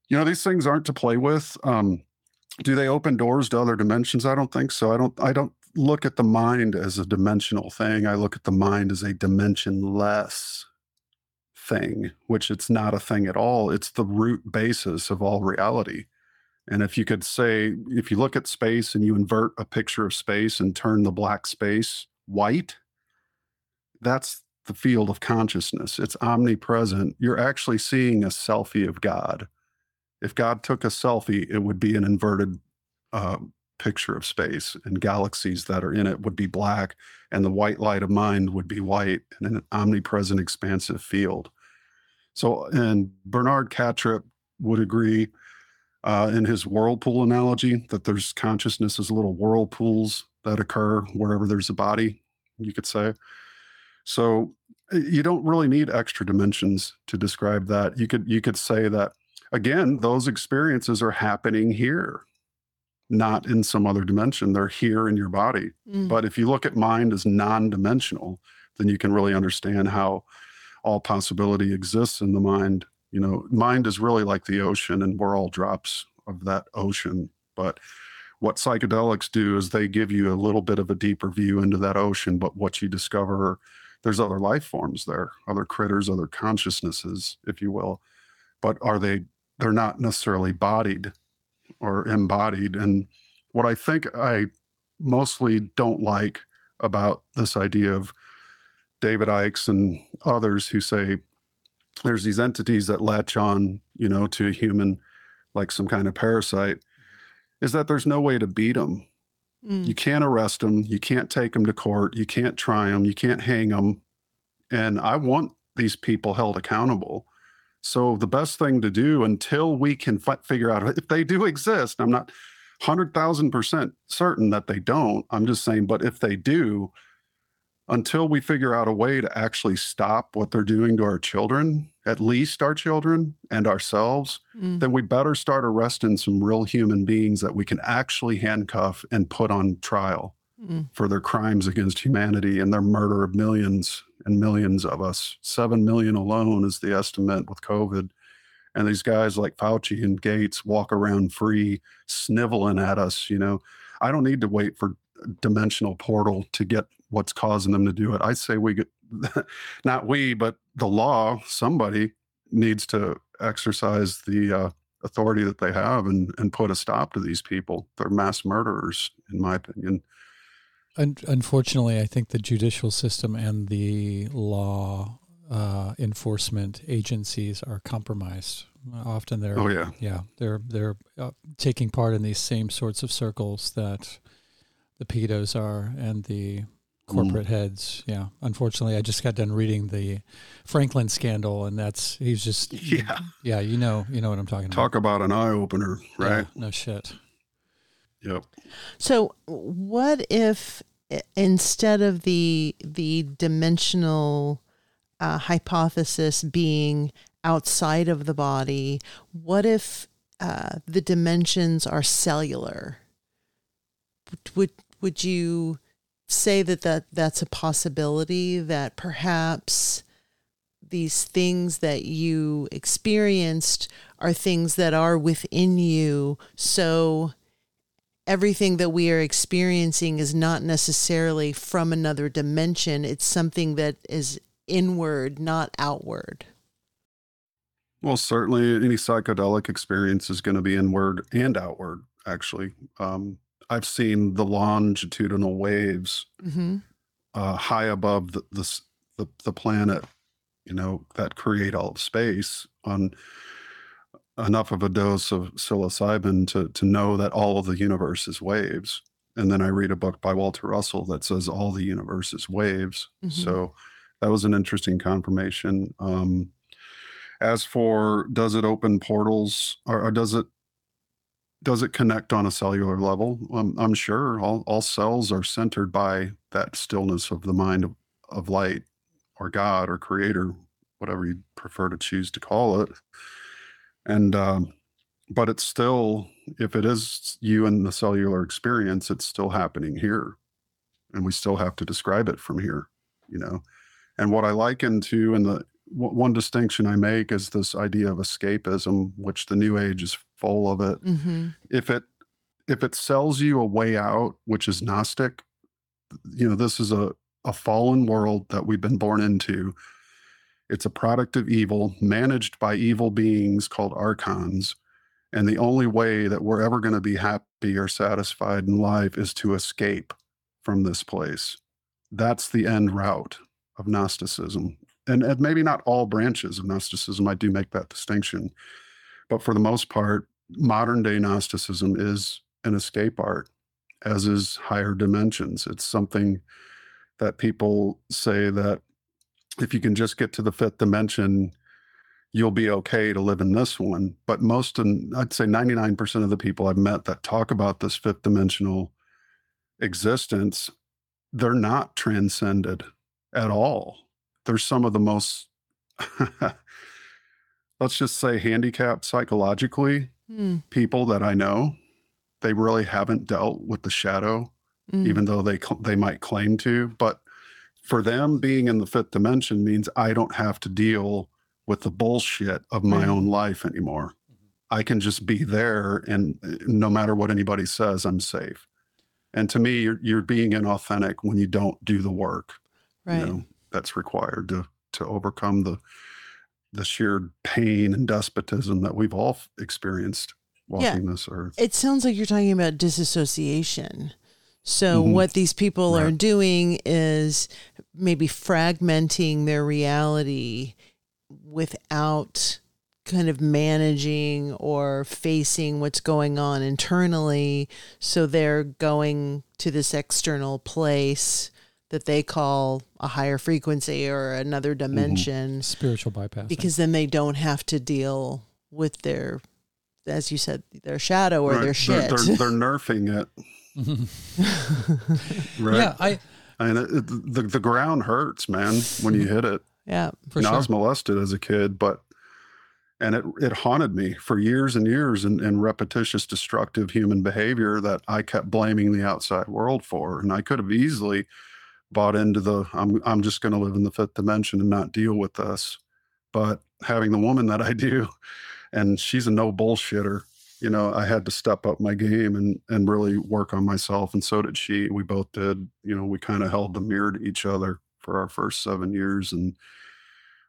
you know these things aren't to play with um do they open doors to other dimensions i don't think so i don't i don't look at the mind as a dimensional thing i look at the mind as a dimensionless thing, which it's not a thing at all. It's the root basis of all reality. And if you could say, if you look at space and you invert a picture of space and turn the black space white, that's the field of consciousness. It's omnipresent. You're actually seeing a selfie of God. If God took a selfie, it would be an inverted uh, picture of space, and galaxies that are in it would be black, and the white light of mind would be white, in an omnipresent, expansive field. So, and Bernard Kastrup would agree uh, in his whirlpool analogy that there's consciousness as little whirlpools that occur wherever there's a body, you could say. So you don't really need extra dimensions to describe that. You could you could say that again, those experiences are happening here, not in some other dimension. They're here in your body. Mm. But if you look at mind as non-dimensional, then you can really understand how all possibility exists in the mind. You know, mind is really like the ocean, and we're all drops of that ocean. But what psychedelics do is they give you a little bit of a deeper view into that ocean. But what you discover there's other life forms there, other critters, other consciousnesses, if you will. But are they, they're not necessarily bodied or embodied. And what I think I mostly don't like about this idea of David Icke and others who say there's these entities that latch on, you know, to a human like some kind of parasite is that there's no way to beat them. Mm. You can't arrest them. You can't take them to court. You can't try them. You can't hang them. And I want these people held accountable. So the best thing to do until we can f- figure out if they do exist, I'm not 100,000% certain that they don't. I'm just saying, but if they do, until we figure out a way to actually stop what they're doing to our children, at least our children and ourselves, mm. then we better start arresting some real human beings that we can actually handcuff and put on trial for their crimes against humanity and their murder of millions and millions of us. Seven million alone is the estimate with COVID. And these guys like Fauci and Gates walk around free, sniveling at us. You know, I don't need to wait for dimensional portal to get what's causing them to do it. I say we get, not we, but the law, somebody needs to exercise the uh, authority that they have and, and put a stop to these people. They're mass murderers, in my opinion. Unfortunately, I think the judicial system and the law uh, enforcement agencies are compromised. Often they're oh yeah yeah they're they're uh, taking part in these same sorts of circles that the pedos are and the corporate mm. heads. Yeah. Unfortunately, I just got done reading the Franklin scandal, and that's he's just yeah yeah you know you know what I'm talking Talk about. Talk about an eye opener, right? Yeah, no shit. Yep. So, what if instead of the the dimensional uh, hypothesis being outside of the body, what if uh, the dimensions are cellular? Would would you say that, that that's a possibility that perhaps these things that you experienced are things that are within you so everything that we are experiencing is not necessarily from another dimension. It's something that is inward, not outward. Well, certainly any psychedelic experience is going to be inward and outward, actually. Um, I've seen the longitudinal waves mm-hmm. uh, high above the, the, the, the planet, you know, that create all of space on enough of a dose of psilocybin to to know that all of the universe is waves. And then I read a book by Walter Russell that says all the universe is waves. Mm-hmm. So that was an interesting confirmation. Um, as for does it open portals or, or, does it does it connect on a cellular level? Um, I'm sure all, all cells are centered by that stillness of the mind of, of light or God or creator, whatever you prefer to choose to call it and um, but it's still if it is you and the cellular experience it's still happening here. And we still have to describe it from here you know? And what i liken to and the one distinction i make is this idea of escapism which the new age is full of it. Mm-hmm. if it if it sells you a way out which is gnostic you know this is a a fallen world that we've been born into It's a product of evil managed by evil beings called archons. And the only way that we're ever going to be happy or satisfied in life is to escape from this place. That's the end route of Gnosticism. And, and maybe not all branches of Gnosticism, I do make that distinction. But for the most part, modern day Gnosticism is an escape art, as is higher dimensions. It's something that people say that if you can just get to the fifth dimension, you'll be okay to live in this one. But most, and I'd say 99% of the people I've met that talk about this fifth dimensional existence, they're not transcended at all. They're some of the most, let's just say, handicapped psychologically Mm, people that I know. They really haven't dealt with the shadow, mm, even though they they might claim to. But for them, being in the fifth dimension means I don't have to deal with the bullshit of my Right. own life anymore. I can just be there, and uh, no matter what anybody says, I'm safe. And to me, you're you're being inauthentic when you don't do the work right. you know, that's required to to overcome the the sheer pain and despotism that we've all experienced walking this earth. It sounds like you're talking about disassociation. So, Mhm. what these people are doing is maybe fragmenting their reality without kind of managing or facing what's going on internally. So, they're going to this external place that they call a higher frequency or another mm-hmm. dimension Spiritual bypass. because then they don't have to deal with their as you said their shadow or Right. their shit They're, they're, they're nerfing it, right? Yeah, I And it, it- the the ground hurts, man, when you hit it. yeah for And I was molested as a kid, but and it it haunted me for years and years in, in repetitious destructive human behavior that I kept blaming the outside world for. And I could have easily bought into the I'm I'm just gonna live in the fifth dimension and not deal with this. But having the woman that I do, and she's a no bullshitter, you know, I had to step up my game and and really work on myself. And so did she. We both did. You know, we kind of held the mirror to each other for our first seven years. And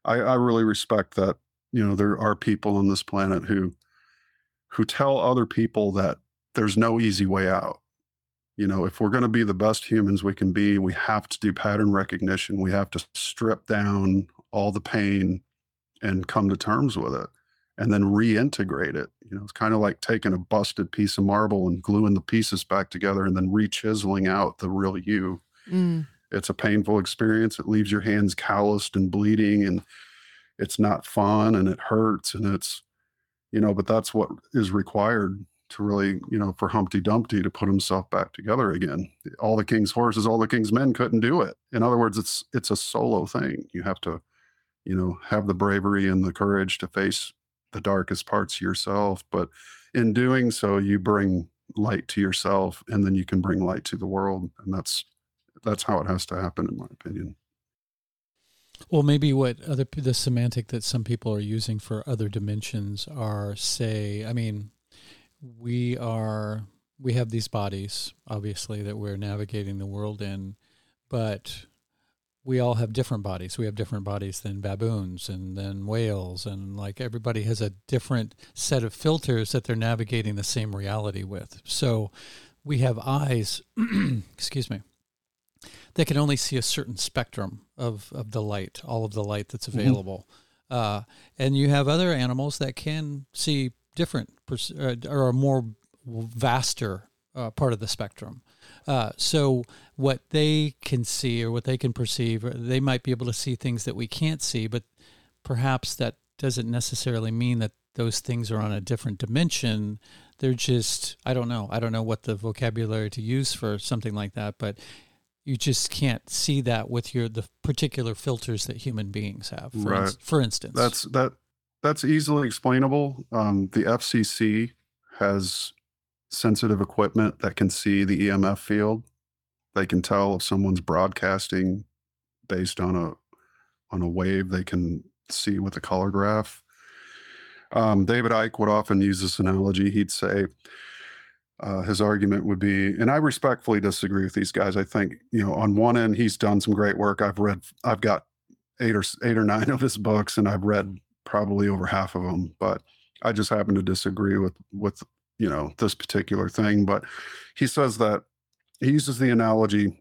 I, I really respect that, you know, there are people on this planet who who tell other people that there's no easy way out. You know, if we're going to be the best humans we can be, we have to do pattern recognition. We have to strip down all the pain and come to terms with it and then reintegrate it. You know, it's kind of like taking a busted piece of marble and gluing the pieces back together and then re-chiseling out the real you. Mm, It's a painful experience. It leaves your hands calloused and bleeding and it's not fun and it hurts and it's you know, but that's what is required to really, you know, for Humpty Dumpty to put himself back together again. All the king's horses, all the king's men couldn't do it. In other words, it's it's a solo thing. You have to, you know, have the bravery and the courage to face the darkest parts of yourself, but in doing so you bring light to yourself and then you can bring light to the world and that's that's how it has to happen in my opinion. Well, maybe what other the semantic that some people are using for other dimensions are say, I mean, we are we have these bodies obviously that we're navigating the world in, but we all have different bodies. We have different bodies than baboons and then whales and like everybody has a different set of filters that they're navigating the same reality with. So we have eyes, excuse me, that can only see a certain spectrum of, of the light, all of the light that's Mhm. available. Uh, and you have other animals that can see different pers- uh, or a more vaster uh, part of the spectrum. Uh, so what they can see or what they can perceive, they might be able to see things that we can't see, but perhaps that doesn't necessarily mean that those things are on a different dimension. They're just, I don't know. I don't know what the vocabulary to use for something like that, but you just can't see that with your the particular filters that human beings have. For, Right. ins- for instance, That's that that's easily explainable. Um, the FCC has sensitive equipment that can see the EMF field. They can tell if someone's broadcasting based on a on a wave. They can see with a color graph. Um, David Icke would often use this analogy. He'd say uh, his argument would be, and I respectfully disagree with these guys. I think you know on one end he's done some great work. I've read, I've got eight or eight or nine of his books, and I've read probably over half of them. But I just happen to disagree with with you know this particular thing. But he says that he uses the analogy: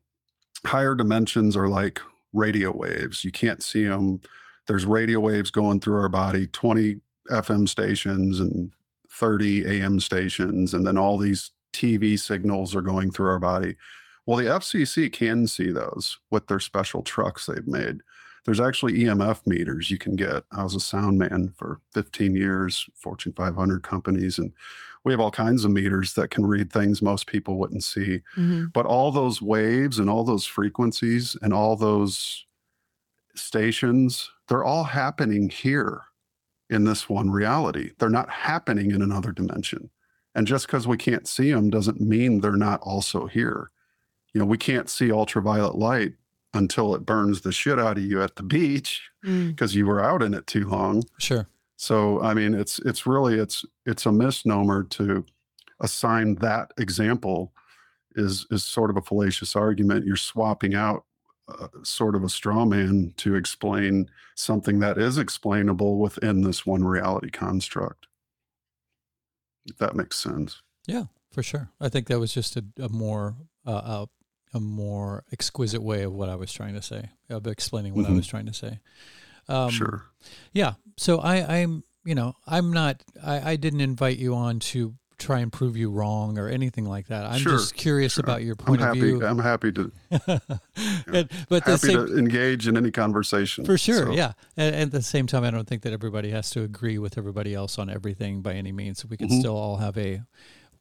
higher dimensions are like radio waves. You can't see them. There's radio waves going through our body, 20 FM stations and 30 AM stations, and then all these TV signals are going through our body. Well, the FCC can see those with their special trucks they've made. There's actually EMF meters you can get. I was a sound man for 15 years, Fortune 500 companies, and we have all kinds of meters that can read things most people wouldn't see. Mm-hmm. But all those waves and all those frequencies and all those stations, they're all happening here in this one reality. They're not happening in another dimension. And just because we can't see them doesn't mean they're not also here. You know, we can't see ultraviolet light until it burns the shit out of you at the beach because mm. you were out in it too long. Sure. So I mean, it's it's really it's it's a misnomer to assign that example is is sort of a fallacious argument. You're swapping out uh, sort of a straw man to explain something that is explainable within this one reality construct. If that makes sense. Yeah, for sure. I think that was just a, a more uh, a, a, more exquisite way of what I was trying to say, of explaining what mm-hmm. I was trying to say. Um, sure. Yeah. So I, I'm, you know, I'm not. I, I didn't invite you on to try and prove you wrong or anything like that. I'm sure, just curious sure. about your point I'm of happy, view. I'm happy to, and, but happy same, to engage in any conversation. For sure, so. yeah. And, at the same time, I don't think that everybody has to agree with everybody else on everything by any means. We can mm-hmm. still all have a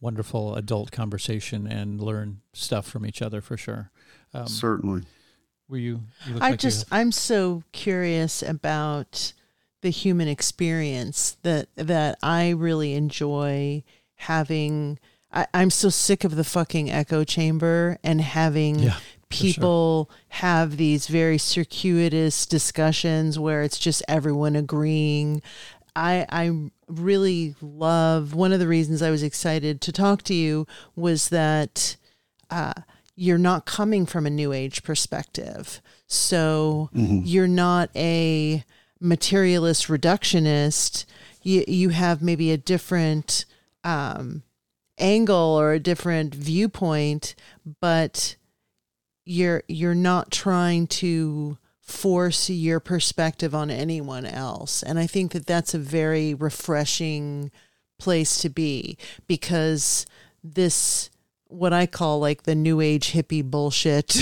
wonderful adult conversation and learn stuff from each other for sure. Um, Certainly. Were you? you I like just, I'm so curious about the human experience that that I really enjoy having I, am so sick of the fucking echo chamber and having yeah, people sure. have these very circuitous discussions where it's just everyone agreeing. I I really love one of the reasons I was excited to talk to you was that uh, you're not coming from a new age perspective. So mm-hmm. you're not a materialist reductionist. You you have maybe a different um, angle or a different viewpoint, but you're you're not trying to force your perspective on anyone else. And I think that that's a very refreshing place to be because this what I call like the new age hippie bullshit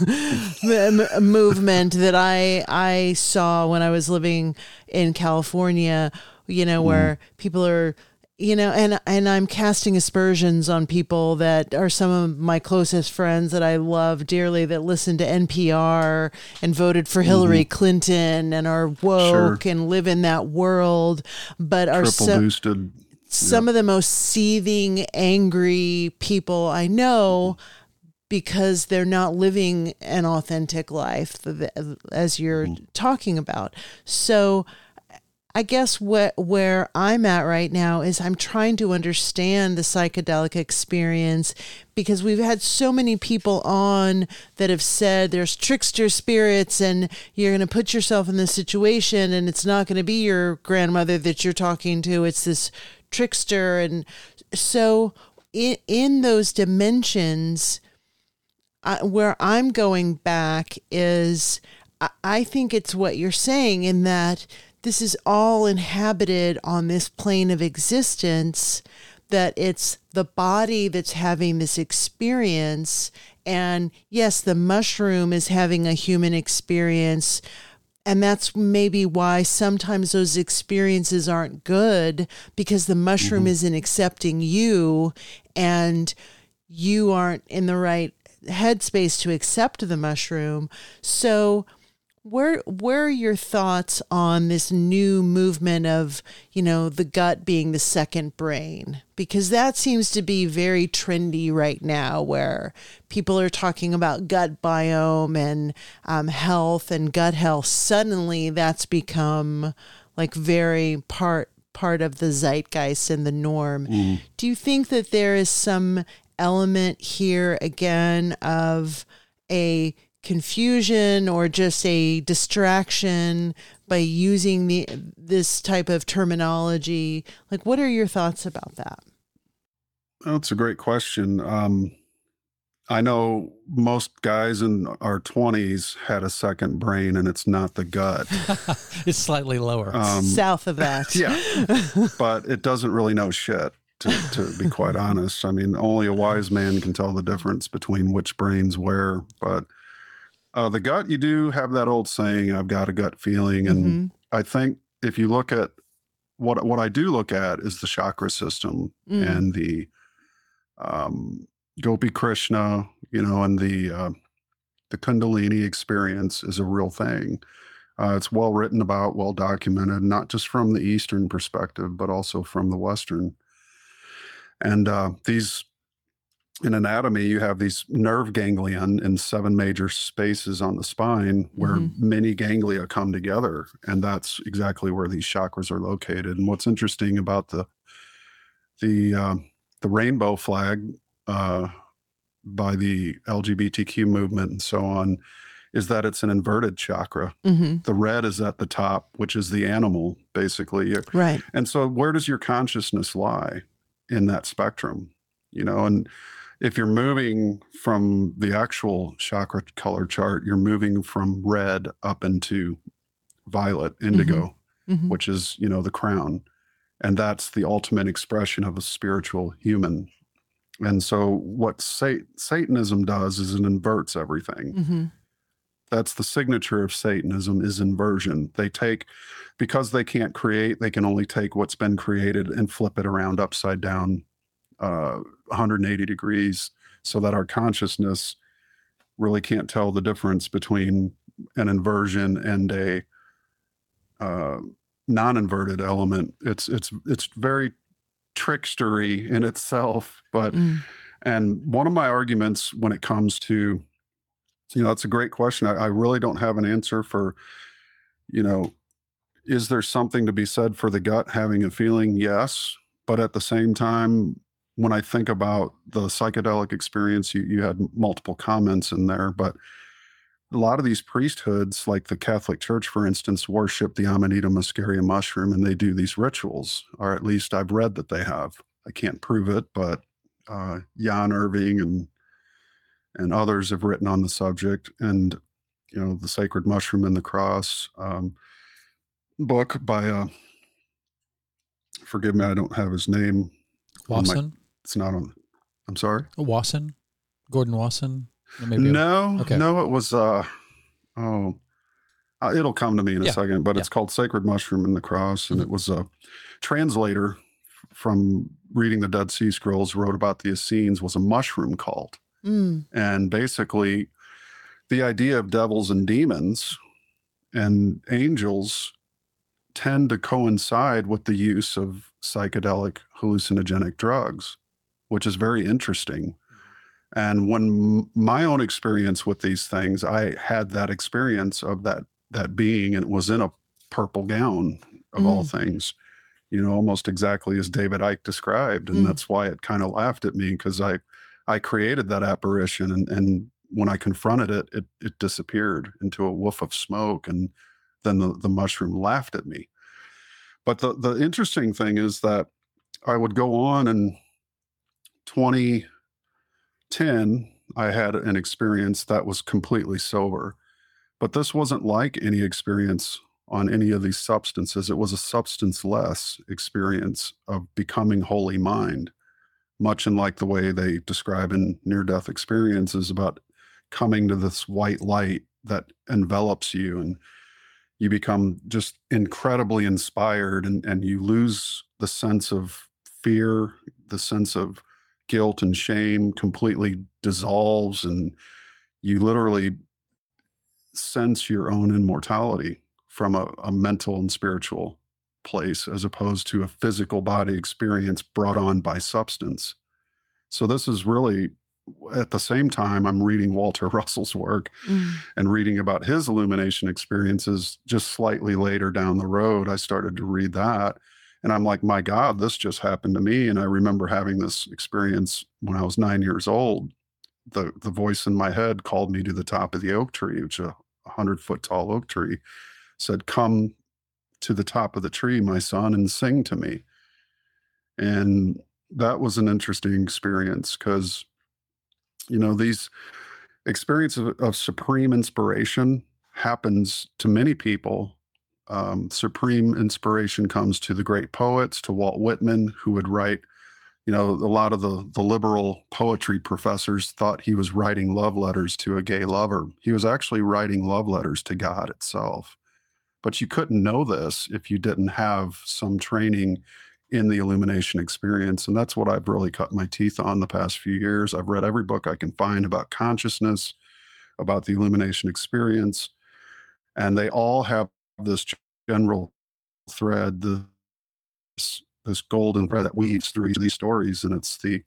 movement that I I saw when I was living in California, you know, where mm. people are you know and and i'm casting aspersions on people that are some of my closest friends that i love dearly that listen to npr and voted for hillary mm-hmm. clinton and are woke sure. and live in that world but Triple are so, boosted some of the most seething angry people i know because they're not living an authentic life as you're mm-hmm. talking about. So I guess what where I'm at right now is I'm trying to understand the psychedelic experience because we've had so many people on that have said there's trickster spirits and you're going to put yourself in this situation and it's not going to be your grandmother that you're talking to. It's this trickster and so in in those dimensions where I'm going back is I, I think it's what you're saying in that this is all inhabited on this plane of existence, that it's the body that's having this experience. And yes, the mushroom is having a human experience. And that's maybe why sometimes those experiences aren't good because the mushroom mm-hmm. isn't accepting you and you aren't in the right headspace to accept the mushroom. So, where where are your thoughts on this new movement of you know the gut being the second brain? Because that seems to be very trendy right now where people are talking about gut biome and um, health and gut health. Suddenly that's become like very part part of the zeitgeist and the norm. Mm. do you think that there is some element here again of a confusion or just a distraction by using the this type of terminology. Like what are your thoughts about that? That's a great question. Um, i know most guys in our 20s had a second brain and it's not the gut. It's slightly lower. Um, south of that. Yeah. But it doesn't really know shit to, to be quite honest. I mean only a wise man can tell the difference between which brain's where but uh, the gut, you do have that old saying, I've got a gut feeling. And mm-hmm. I think if you look at what what I do look at is the chakra system mm. and the um, Gopi Krishna, you know, and the uh, the Kundalini experience is a real thing. Uh, it's well written about, well documented, not just from the Eastern perspective, but also from the Western. And uh, these in anatomy, you have these nerve ganglion in seven major spaces on the spine where mm-hmm. many ganglia come together. And that's exactly where these chakras are located. And what's interesting about the the uh, the rainbow flag uh, by the LGBTQ movement and so on is that it's an inverted chakra. Mm-hmm. The red is at the top, which is the animal, basically. Right. And so, where does your consciousness lie in that spectrum? You know, and if you're moving from the actual chakra color chart, you're moving from red up into violet, indigo, mm-hmm. Mm-hmm. which is, you know, the crown. And that's the ultimate expression of a spiritual human. And so what Satanism does is it inverts everything. Mm-hmm. That's the signature of Satanism is inversion. They take because they can't create, they can only take what's been created and flip it around upside down uh, 180 degrees so that our consciousness really can't tell the difference between an inversion and a uh, non-inverted element. It's it's it's very trickstery in itself. But mm. and one of my arguments when it comes to, you know, that's a great question. I, I really don't have an answer for, you know, is there something to be said for the gut having a feeling? Yes, but at the same time, when I think about the psychedelic experience, you, you had multiple comments in there, but a lot of these priesthoods, like the Catholic Church, for instance, worship the Amanita muscaria mushroom and they do these rituals, or at least I've read that they have. I can't prove it, but uh, Jan Irvin and and others have written on the subject. And you know, the Sacred Mushroom and the Cross um, book by uh, forgive me, I don't have his name. Wasson. It's not on. I'm sorry. Wasson, Gordon Wasson. no, okay. no, it was. uh Oh, uh, it'll come to me in a yeah. second. But yeah. it's called Sacred Mushroom and the Cross, and mm-hmm. it was a translator from reading the Dead Sea Scrolls wrote about the Essenes was a mushroom cult, mm. and basically, the idea of devils and demons and angels tend to coincide with the use of psychedelic hallucinogenic drugs which is very interesting. And when my own experience with these things, I had that experience of that that being, and it was in a purple gown of mm. all things, you know, almost exactly as David Icke described, and mm. that's why it kind of laughed at me because I I created that apparition, and and when I confronted it, it it disappeared into a woof of smoke, and then the the mushroom laughed at me. But the the interesting thing is that I would go on and 2010, I had an experience that was completely sober. But this wasn't like any experience on any of these substances. It was a substance less experience of becoming holy mind, much in like the way they describe in near death experiences about coming to this white light that envelops you and you become just incredibly inspired and, and you lose the sense of fear, the sense of guilt and shame completely dissolves and you literally sense your own immortality from a, a, mental and spiritual place as opposed to a physical body experience brought on by substance. So, this is really at the same time, I'm reading Walter Russell's work mm. and reading about his illumination experiences. Just slightly later down the road, I started to read that. And I'm like, my God, this just happened to me. And I remember having this experience when I was nine years old. the the voice in my head called me to the top of the oak tree, which a hundred foot tall oak tree, said, "Come to the top of the tree, my son, and sing to me." And that was an interesting experience because, you know, these experiences of, of supreme inspiration happens to many people. Um, supreme inspiration comes to the great poets, to Walt Whitman, who would write you know, a lot of the the liberal poetry professors thought he was writing love letters to a gay lover. He was actually writing love letters to God itself. But you couldn't know this if you didn't have some training in the illumination experience. And that's what I've really cut my teeth on the past few years. I've read every book I can find about consciousness, about the illumination experience, and they all have this general thread, this this golden thread that weaves through these stories and it's the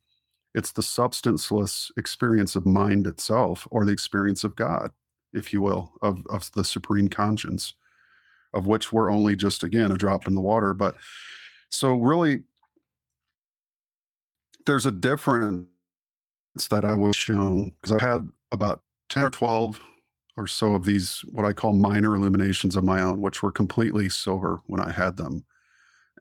it's the substanceless experience of mind itself or the experience of god if you will of, of the supreme conscience of which we're only just again a drop in the water. But so really there's a difference that i was shown because i've had about 10 or 12 or so of these what i call minor illuminations of my own which were completely sober when i had them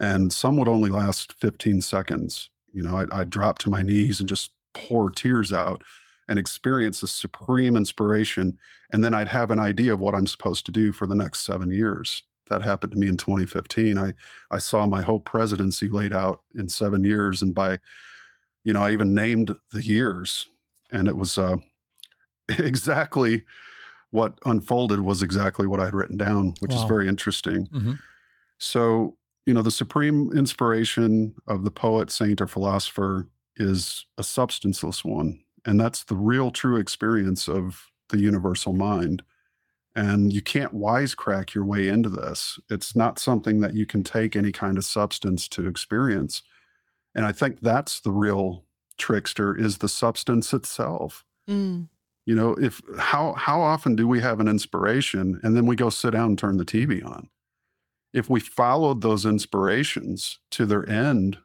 and some would only last 15 seconds. You know, I'd, I'd drop to my knees and just pour tears out and experience a supreme inspiration. And then I'd have an idea of what I'm supposed to do for the next seven years. That happened to me in 2015. I, I saw my whole presidency laid out in seven years. And by, you know, I even named the years. And it was uh, exactly what unfolded was exactly what I had written down, which wow. is very interesting. Mm-hmm. So you know, the supreme inspiration of the poet, saint, or philosopher is a substanceless one. And that's the real true experience of the universal mind. And you can't wisecrack your way into this. It's not something that you can take any kind of substance to experience. And I think that's the real trickster is the substance itself. Mm. You know, if how how often do we have an inspiration and then we go sit down and turn the TV on? if we followed those inspirations to their end,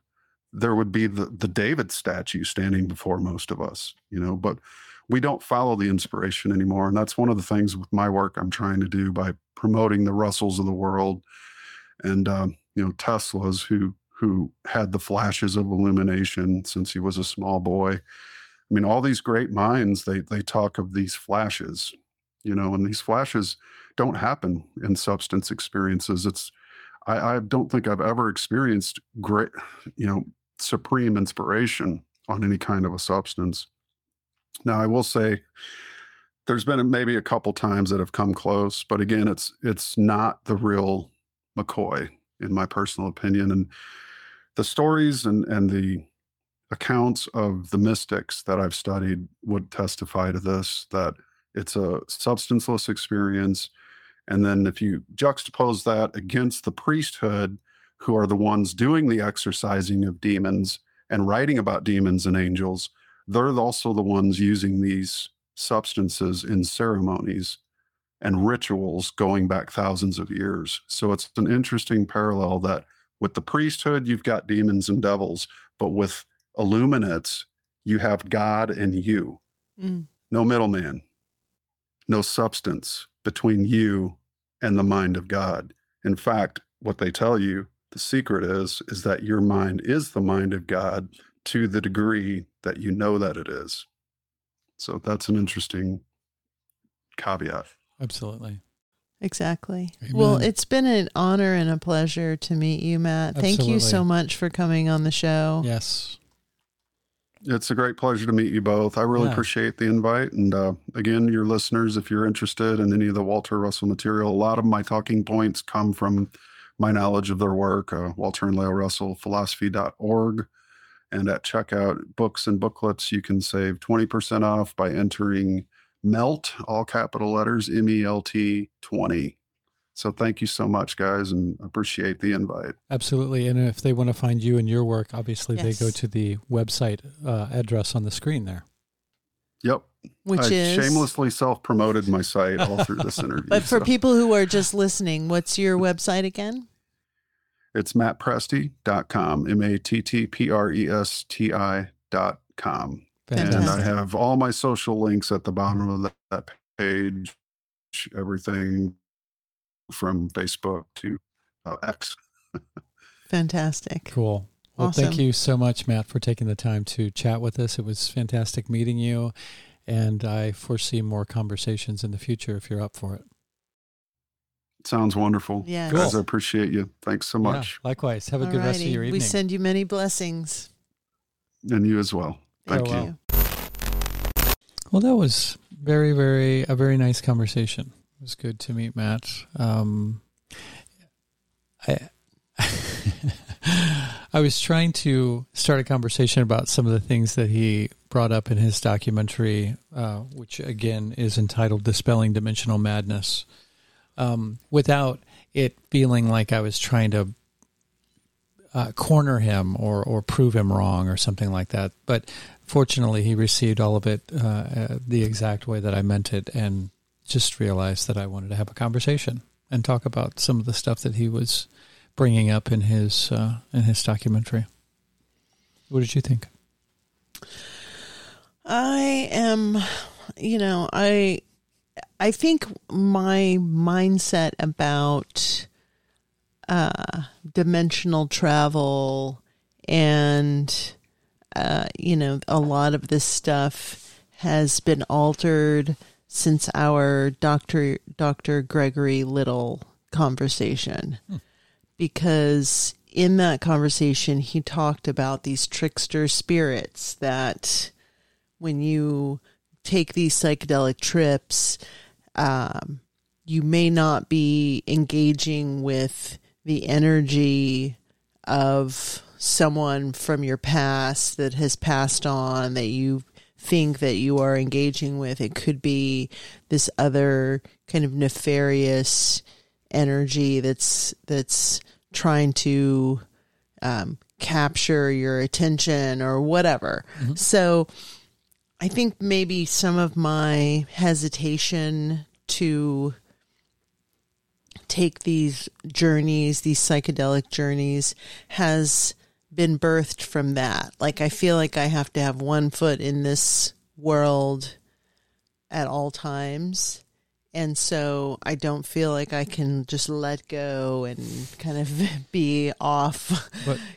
there would be the, the David statue standing before most of us, you know, but we don't follow the inspiration anymore. And that's one of the things with my work I'm trying to do by promoting the Russells of the world and, um, you know, Tesla's who, who had the flashes of illumination since he was a small boy. I mean, all these great minds, they, they talk of these flashes, you know, and these flashes don't happen in substance experiences. It's I, I don't think I've ever experienced great, you know, supreme inspiration on any kind of a substance. Now, I will say there's been maybe a couple times that have come close, but again, it's it's not the real McCoy, in my personal opinion. And the stories and and the accounts of the mystics that I've studied would testify to this that it's a substanceless experience. And then if you juxtapose that against the priesthood, who are the ones doing the exorcising of demons and writing about demons and angels, they're also the ones using these substances in ceremonies and rituals going back thousands of years. So it's an interesting parallel that with the priesthood, you've got demons and devils, but with illuminates, you have God and you. Mm. No middleman, no substance, between you and the mind of God. In fact, what they tell you, the secret is, is that your mind is the mind of God to the degree that you know that it is. So that's an interesting caveat. Absolutely. Exactly. Amen. Well, it's been an honor and a pleasure to meet you, Matt. Absolutely. Thank you so much for coming on the show. Yes. It's a great pleasure to meet you both. I really yeah. appreciate the invite. And uh, again, your listeners, if you're interested in any of the Walter Russell material, a lot of my talking points come from my knowledge of their work, uh, Walter and Lao Russell, philosophy.org. And at checkout, books and booklets, you can save 20% off by entering MELT, all capital letters, M E L T 20. So thank you so much, guys, and appreciate the invite. Absolutely. And if they want to find you and your work, obviously yes. they go to the website uh, address on the screen there. Yep. Which I is shamelessly self promoted my site all through this interview. but for so. people who are just listening, what's your website again? It's mattpresti.com, M A T T P R E S T I.com. And I have all my social links at the bottom of that, that page, everything from Facebook to uh, X. Fantastic. Cool. Well, thank you so much, Matt, for taking the time to chat with us. It was fantastic meeting you, and I foresee more conversations in the future if you're up for it. Sounds wonderful. Yeah. Guys, I appreciate you. Thanks so Yeah, much. likewise. Have a good rest of your evening. We send you many blessings. And you as well. Thank Farewell. you. Well, that was very, very a very nice conversation. It was good to meet Matt. Um, I I was trying to start a conversation about some of the things that he brought up in his documentary, uh, which again is entitled "Dispelling Dimensional Madness," um, without it feeling like I was trying to uh, corner him or or prove him wrong or something like that. But fortunately, he received all of it uh, uh, the exact way that I meant it, and just realized that I wanted to have a conversation and talk about some of the stuff that he was bringing up in his uh, in his documentary. What did you think? I am, you know, I I think my mindset about uh, dimensional travel and uh, you know a lot of this stuff has been altered since our Dr. Dr. Gregory Little conversation because in that conversation he talked about these trickster spirits that when you take these psychedelic trips um, you may not be engaging with the energy of someone from your past that has passed on that you think that you are engaging with it could be this other kind of nefarious energy that's that's trying to um, capture your attention or whatever. So I think maybe some of my hesitation to take these journeys, these psychedelic journeys, has been birthed from that. Like, I feel like I have to have one foot in this world at all times. And so I don't feel like I can just let go and kind of be off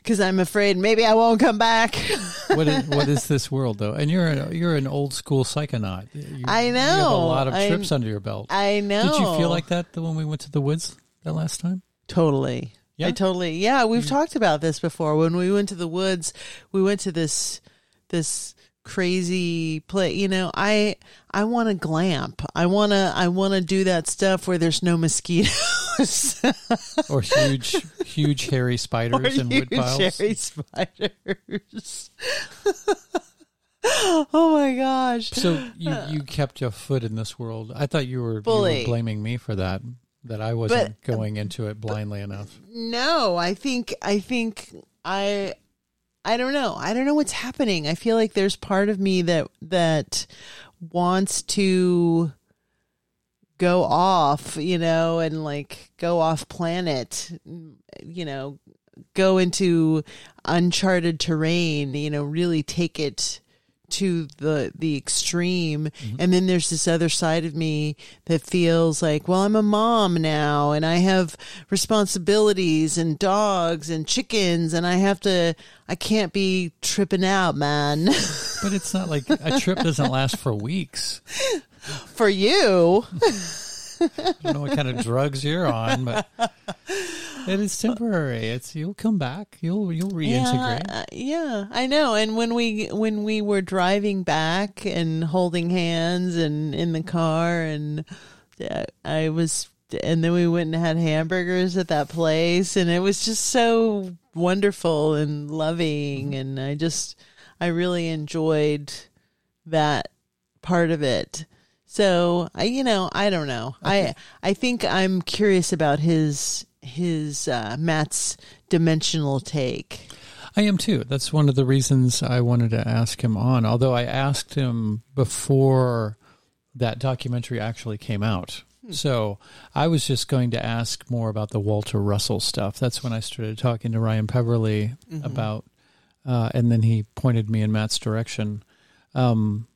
because I'm afraid maybe I won't come back. What is what is this world though? And you're a, you're an old school psychonaut. You, I know. You have a lot of I'm- trips under your belt. I know. Did you feel like that the when we went to the woods that last time? Totally. Yeah? I totally. Yeah, we've mm. talked about this before. When we went to the woods, we went to this this crazy place. You know, I I want to glamp. I want to I want to do that stuff where there's no mosquitoes Or huge huge hairy spiders and wood piles? hairy spiders. oh my gosh. So you you kept your foot in this world. I thought you were, you were blaming me for that. That I wasn't uh, going into it blindly enough. No, I think I think I I don't know. I don't know what's happening. I feel like there's part of me that that wants to go off, you know, and like go off planet, you know, go into uncharted terrain, you know, really take it to the the extreme. Mm-hmm. And then there's this other side of me that feels like well I'm a mom now and I have responsibilities and dogs and chickens and I have to I can't be tripping out man. But it's not like a trip doesn't last for weeks. for you I don't know what kind of drugs you're on, but it is temporary. It's you'll come back. You'll you'll reintegrate. Yeah, uh, yeah, I know. And when we when we were driving back and holding hands and in the car, and uh, I was, and then we went and had hamburgers at that place, and it was just so wonderful and loving, and I just I really enjoyed that part of it. So I, you know, I don't know. I I think I'm curious about his his uh, Matt's dimensional take. I am too. That's one of the reasons I wanted to ask him on. Although I asked him before that documentary actually came out. So I was just going to ask more about the Walter Russell stuff. That's when I started talking to Ryan Peverly about, uh, and then he pointed me in Matt's direction. Um,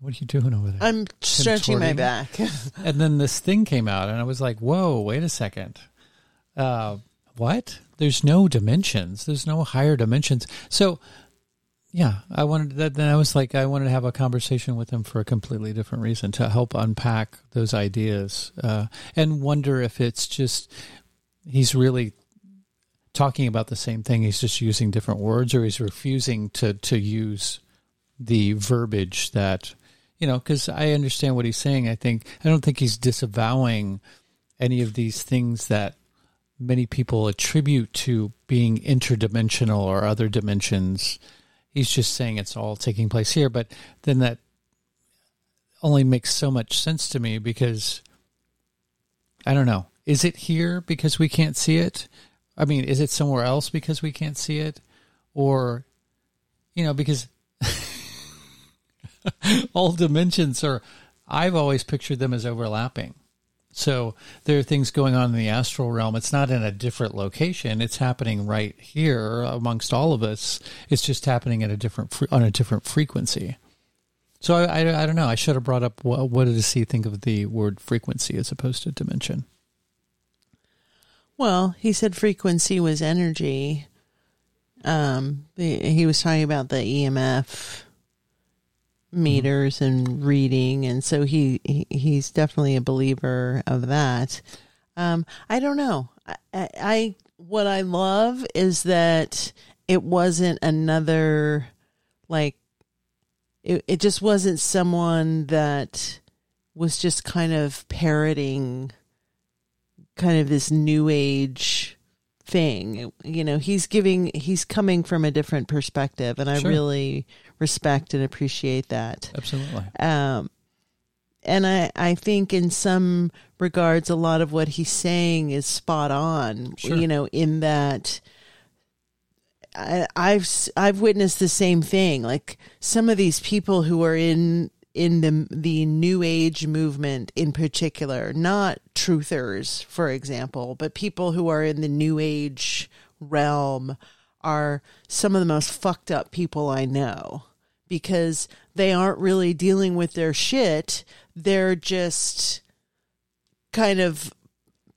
what are you doing over there? I'm stretching my back. and then this thing came out, and I was like, "Whoa, wait a second, uh, what? There's no dimensions. There's no higher dimensions." So, yeah, I wanted that. Then I was like, I wanted to have a conversation with him for a completely different reason to help unpack those ideas uh, and wonder if it's just he's really talking about the same thing. He's just using different words, or he's refusing to to use the verbiage that you know. Because I understand what he's saying. I think I don't think he's disavowing any of these things that many people attribute to being interdimensional or other dimensions. He's just saying it's all taking place here, but then that only makes so much sense to me because I don't know. Is it here because we can't see it? I mean, is it somewhere else because we can't see it? Or, you know, because all dimensions are, I've always pictured them as overlapping. So there are things going on in the astral realm. It's not in a different location. It's happening right here amongst all of us. It's just happening at a different on a different frequency. So I, I, I don't know. I should have brought up what, what does he think of the word frequency as opposed to dimension? Well, he said frequency was energy. Um, he was talking about the EMF meters and reading, and so he, he he's definitely a believer of that. Um, I don't know. I, I what I love is that it wasn't another like it. It just wasn't someone that was just kind of parroting kind of this new age thing. You know, he's giving he's coming from a different perspective and I really respect and appreciate that. Absolutely. Um and I, I think in some regards a lot of what he's saying is spot on. Sure. You know, in that I, I've I've witnessed the same thing. Like some of these people who are in in the the new age movement in particular, not truthers, for example, but people who are in the new age realm are some of the most fucked up people I know because they aren't really dealing with their shit. They're just kind of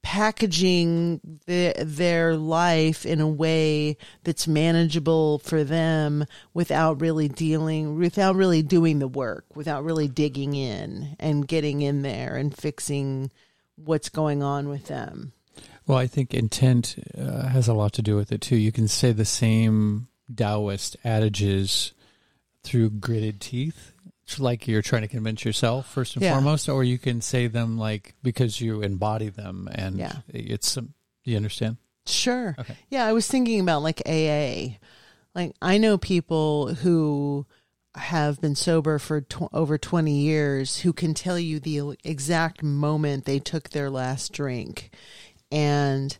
packaging the, their life in a way that's manageable for them without really dealing without really doing the work without really digging in and getting in there and fixing what's going on with them Well, I think intent uh, has a lot to do with it too. You can say the same Taoist adages through gritted teeth, like you're trying to convince yourself first and Yeah. foremost, or you can say them like because you embody them, and Yeah. it's some. You understand? Sure. Okay. Yeah, I was thinking about like AA. Like I know people who have been sober for tw- over 20 years who can tell you the exact moment they took their last drink and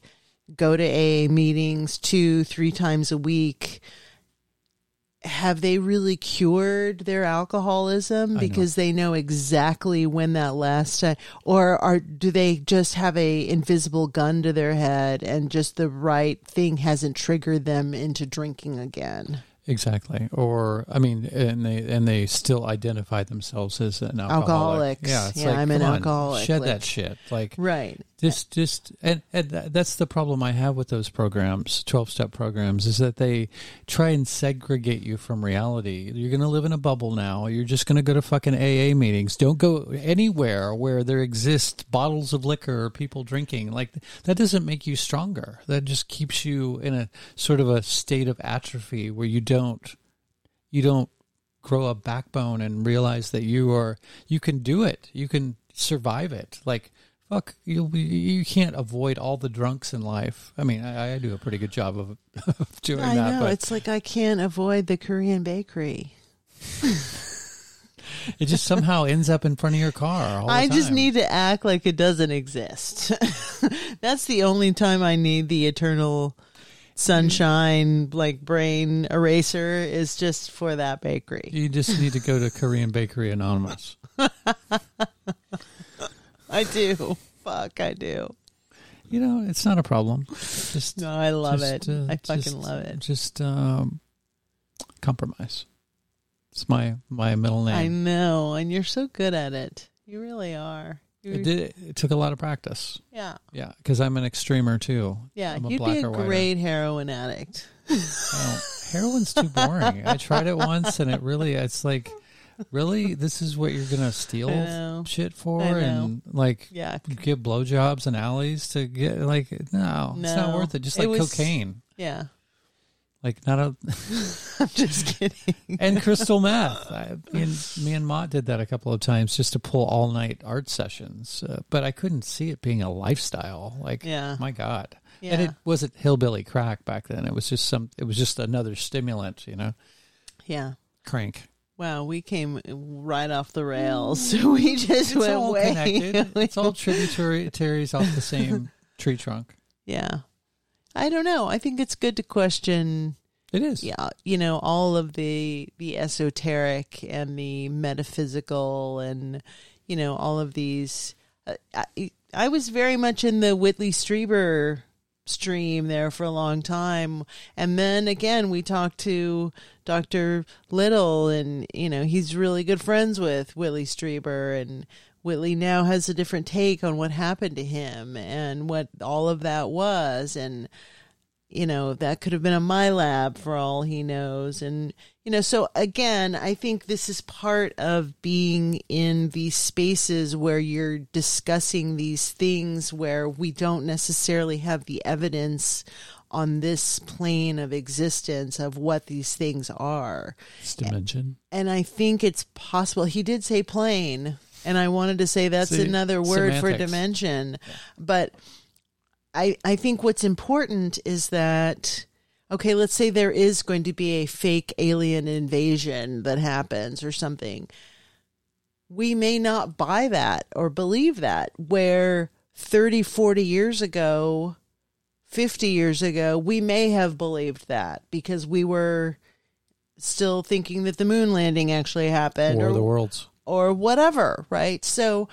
go to AA meetings 2 3 times a week. Have they really cured their alcoholism know. because they know exactly when that last time or are do they just have a invisible gun to their head and just the right thing hasn't triggered them into drinking again Exactly. Or I mean, and they and they still identify themselves as an alcoholic. Alcoholics. Yeah, Yeah, like, I'm an on, alcoholic, Shed like- that shit. Like right just just and, and that's the problem i have with those programs 12 step programs is that they try and segregate you from reality. You're going to live in a bubble now. You're just going to go to fucking aa meetings. Don't go anywhere where there exist bottles of liquor or people drinking. Like that doesn't make you stronger. That just keeps you in a sort of a state of atrophy where you don't you don't grow a backbone and realize that you are you can do it. You can survive it. Like fuck you you can't avoid all the drunks in life. I mean i, I do a pretty good job of, of doing i that know but it's like i can't avoid the korean bakery. It just somehow ends up in front of your car all the i just need to act like it doesn't exist. That's the only time i need the eternal sunshine like brain eraser is just for that bakery. You just need to go to korean bakery anonymous i do fuck i do you know it's not a problem just no i love just, it uh, i fucking just- love it just um, compromise It's my my middle name. I know, and you're so good at it. You really are. You're, It did. It took a lot of practice. Yeah, Yeah, because I'm an extremer too. yeah. I'm a You'd be a great heroin addict. Oh, heroin's too boring. I tried it once, and it really. It's like, really, this is what you're gonna steal shit for, and like Yeah, give blowjobs in alleys to get like no, it's not worth it. Just It like was- cocaine, yeah. like not a I'm just kidding. and crystal meth. I, me, and, me and Mott did that a couple of times just to pull all night art sessions, uh, but I couldn't see it being a lifestyle. Like, Yeah. my God. Yeah. And it wasn't hillbilly crack back then. It was just some. It was just another stimulant, you know, Yeah. crank. Wow, we came right off the rails. we just It's went all way. connected. It's all tributaries off the same tree trunk. yeah. I don't know. I think it's good to question It is. yeah, you know, all of the the esoteric and the metaphysical and you know, all of these uh, I, I was very much in the Whitley Strieber stream there for a long time. And then again, we talked to Dr. Little and, you know, he's really good friends with Whitley Strieber and Whitley now has a different take on what happened to him and what all of that was. And, you know, that could have been a MILAB for all he knows. And, you know, so again, I think this is part of being in these spaces where you're discussing these things where we don't necessarily have the evidence on this plane of existence of what these things are. It's dimension. And I think it's possible. He did say plane, and I wanted to say that's See, another word for dimension. But I I think what's important is that okay, let's say there is going to be a fake alien invasion that happens or something. We may not buy that or believe that where 30, 40 years ago, 50 years ago, we may have believed that because we were still thinking that the moon landing actually happened or the Worlds. or whatever, right? So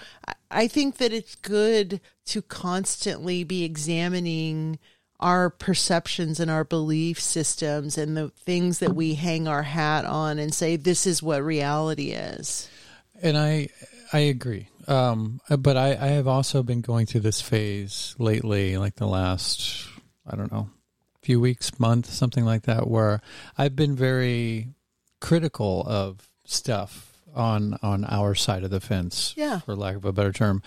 I- think that it's good to constantly be examining our perceptions and our belief systems and the things that we hang our hat on and say this is what reality is. And I I agree. Um, but I, I have also been going through this phase lately, like the last I don't know, few weeks, month, something like that, where I've been very critical of stuff on on our side of the fence, Yeah. for lack of a better term.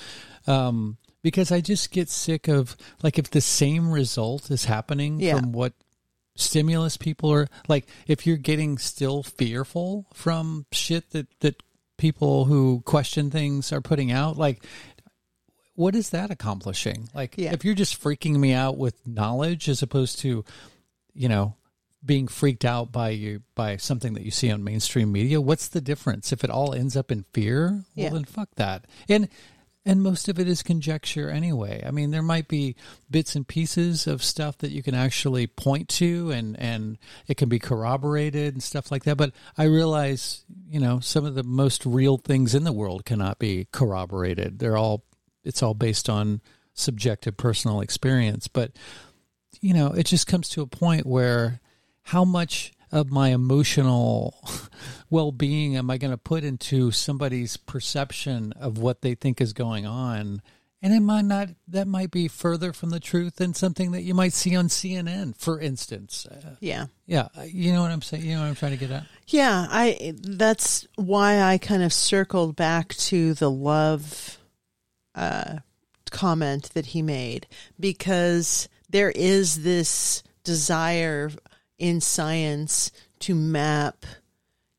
Um, because I just get sick of like if the same result is happening Yeah. from what stimulus people are like if you're getting still fearful from shit that that people who question things are putting out like what is that accomplishing like Yeah. if you're just freaking me out with knowledge as opposed to you know being freaked out by you by something that you see on mainstream media what's the difference if it all ends up in fear well Yeah. then fuck that and and most of it is conjecture anyway. I mean, there might be bits and pieces of stuff that you can actually point to and, and it can be corroborated and stuff like that. But I realize, you know, some of the most real things in the world cannot be corroborated. They're all, it's all based on subjective personal experience. But, you know, it just comes to a point where how much of my emotional well-being am I going to put into somebody's perception of what they think is going on? And it might not. That might be further from the truth than something that you might see on CNN, for instance. Uh, Yeah. yeah, you know what I'm saying. You know what I'm trying to get at. Yeah, I that's why I kind of circled back to the love uh, comment that he made because there is this desire in science to map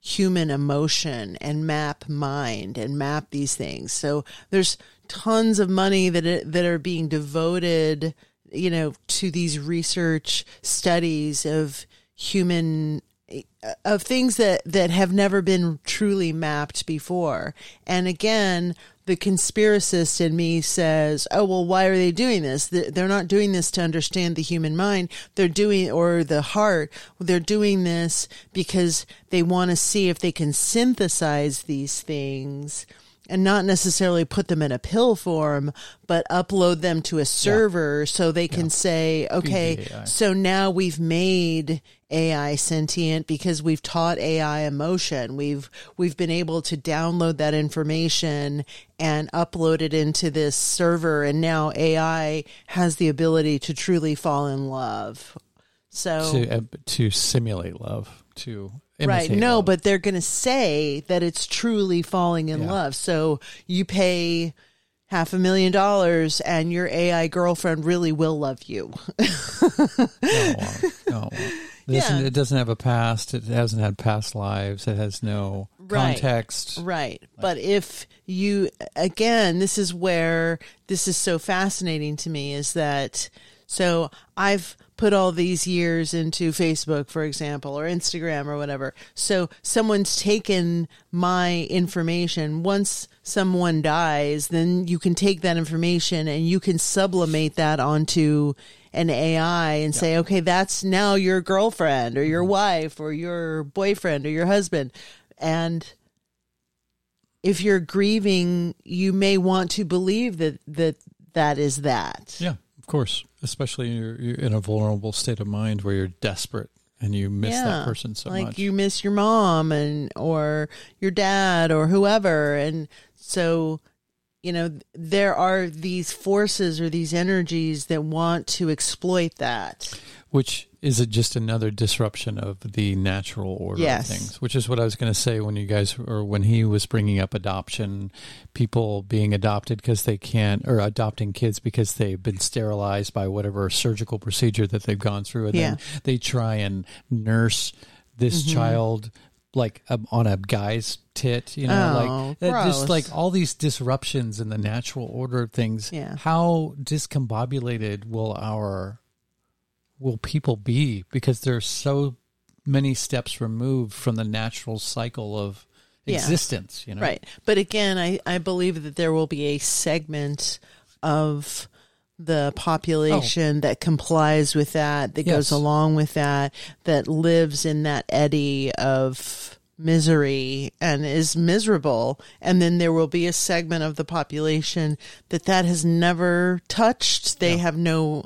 human emotion and map mind and map these things. So there's tons of money that that are being devoted, you know, to these research studies of human of things that that have never been truly mapped before. And again, the conspiracist in me says, "Oh, well, why are they doing this? They're not doing this to understand the human mind. They're doing or the heart. They're doing this because they want to see if they can synthesize these things and not necessarily put them in a pill form, but upload them to a server so they can say, okay, so now we've made AI sentient because we've taught AI emotion. We've we've been able to download that information and upload it into this server and now AI has the ability to truly fall in love. So to uh, to simulate love, to Right. No, love. but they're going to say that it's truly falling in Yeah. love. So you pay half a million dollars and your AI girlfriend really will love you. no, it. No, it won't. Doesn't, Yeah. it doesn't have a past. It hasn't had past lives. It has no Right. context. right. But if you, again, this is where this is so fascinating to me is that, so I've put all these years into Facebook, for example, or Instagram or whatever. So someone's taken my information. Once someone dies, then you can take that information and you can sublimate that onto an AI and say, okay, that's now your girlfriend or your mm-hmm. wife or your boyfriend or your husband. And if you're grieving, you may want to believe that that that is that. Yeah, of course. Especially you're, you're in a vulnerable state of mind where you're desperate and you miss that person so like much. you miss your mom and or your dad or whoever and so you know there are these forces or these energies that want to exploit that which is it just another disruption of the natural order Yes. of things which is what i was going to say when you guys or when he was bringing up adoption people being adopted because they can't or adopting kids because they've been sterilized by whatever surgical procedure that they've gone through and then they try and nurse this Mm-hmm. child like um, on a guy's tit you know Oh, like that just like all these disruptions in the natural order of things Yeah. how discombobulated will our will people be? Because they're so many steps removed from the natural cycle of Yeah. existence you know? Right. But again i i believe that there will be a segment of the population oh. that complies with that that Yes. goes along with that that lives in that eddy of misery and is miserable. And then there will be a segment of the population that that has never touched. They have no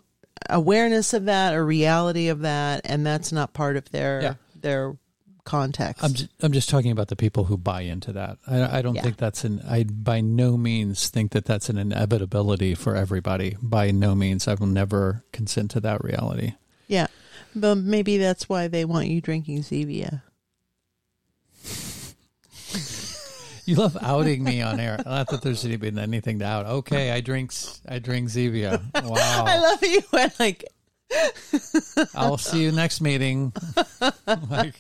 awareness of that or reality of that and that's not part of their Yeah. their context I'm just, I'm just talking about the people who buy into that. I, I don't Yeah. think that's an. I by no means think that that's an inevitability for everybody. By no means, I will never consent to that reality. Yeah. But maybe that's why they want you drinking Zevia. You love outing me on air. Not that there's even anything to out. Okay, I drink. I drink Zevia. Wow. I love you went like, I'll see you next meeting. like,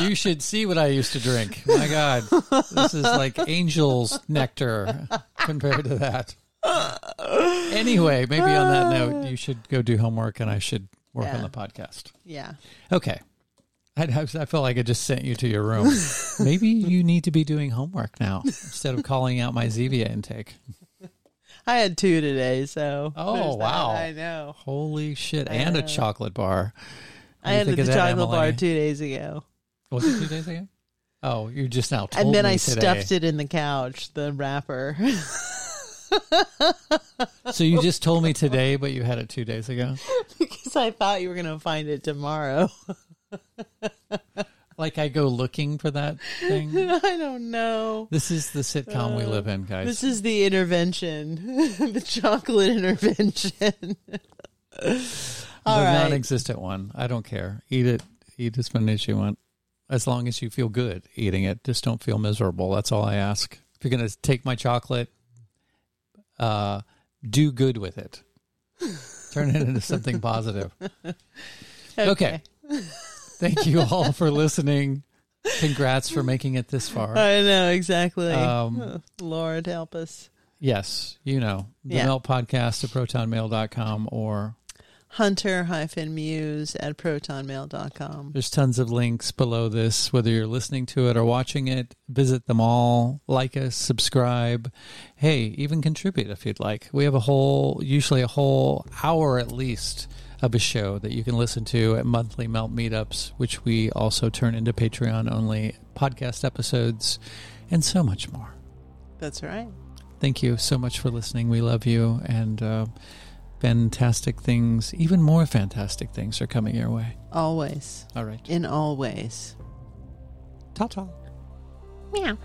you should see what I used to drink. My God, this is like angel's nectar compared to that. Anyway, maybe on that note, you should go do homework, and I should work on the podcast. yeah. Okay. I, I felt like I just sent you to your room. Maybe you need to be doing homework now instead of calling out my Zevia intake. I had two today, so. Oh, there's that. wow. I know. Holy shit! And a chocolate bar. What I had the that, chocolate bar two days ago. Was it two days ago? Oh, you just now told me. And then I today. stuffed it in the couch, the wrapper. So you just told me today, but you had it two days ago. because I thought you were going to find it tomorrow. Like I go looking for that thing. I don't know. This is the sitcom we live in, guys. This is the intervention, the chocolate intervention. the All right. non-existent one. I don't care. Eat it. Eat as many as you want, as long as you feel good eating it. Just don't feel miserable. That's all I ask. If you're gonna take my chocolate, uh, do good with it. Turn it into something positive. Okay. Thank you all for listening. Congrats for making it this far. I know exactly. Um, Oh, Lord help us. Yes, you know, the Yeah. melt podcast at protonmail.com or Hunter hyphen muse at protonmail.com. there's tons of links below this, whether you're listening to it or watching it. Visit them all, like us, subscribe. Hey, even contribute if you'd like. We have a whole, usually a whole hour at least of a show that you can listen to at monthly melt meetups, which we also turn into Patreon only podcast episodes and so much more. That's right. Thank you so much for listening. We love you, and uh, fantastic things, even more fantastic things, are coming your way. Always. All right. In all ways. Ta ta. Meow.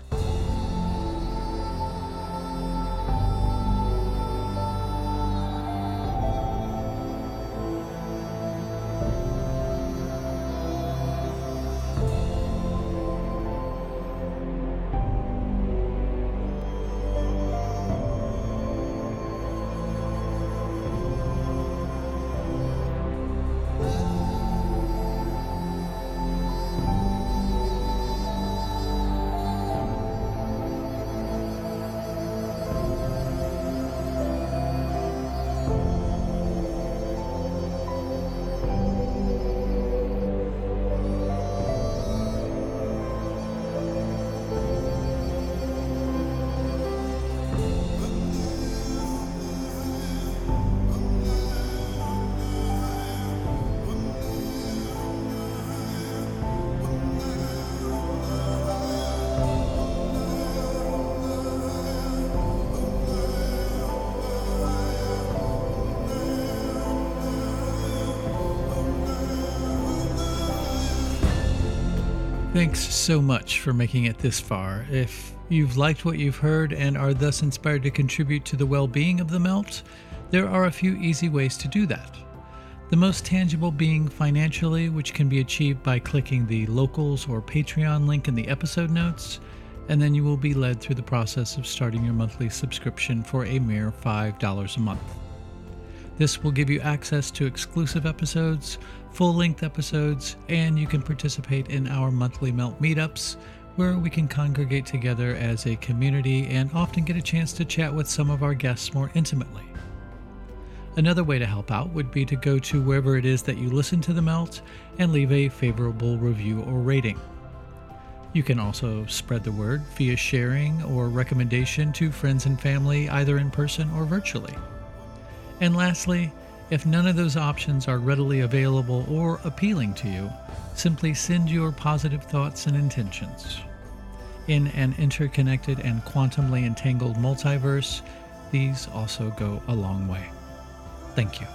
So much for making it this far. If you've liked what you've heard and are thus inspired to contribute to the well being of the melt, there are a few easy ways to do that. The most tangible being financially, which can be achieved by clicking the locals or Patreon link in the episode notes, and then you will be led through the process of starting your monthly subscription for a mere $5 a month. This will give you access to exclusive episodes, full length episodes, and you can participate in our monthly Melt meetups, where we can congregate together as a community and often get a chance to chat with some of our guests more intimately. Another way to help out would be to go to wherever it is that you listen to the Melt and leave a favorable review or rating. You can also spread the word via sharing or recommendation to friends and family, either in person or virtually. And lastly, if none of those options are readily available or appealing to you, simply send your positive thoughts and intentions. In an interconnected and quantumly entangled multiverse, these also go a long way. Thank you.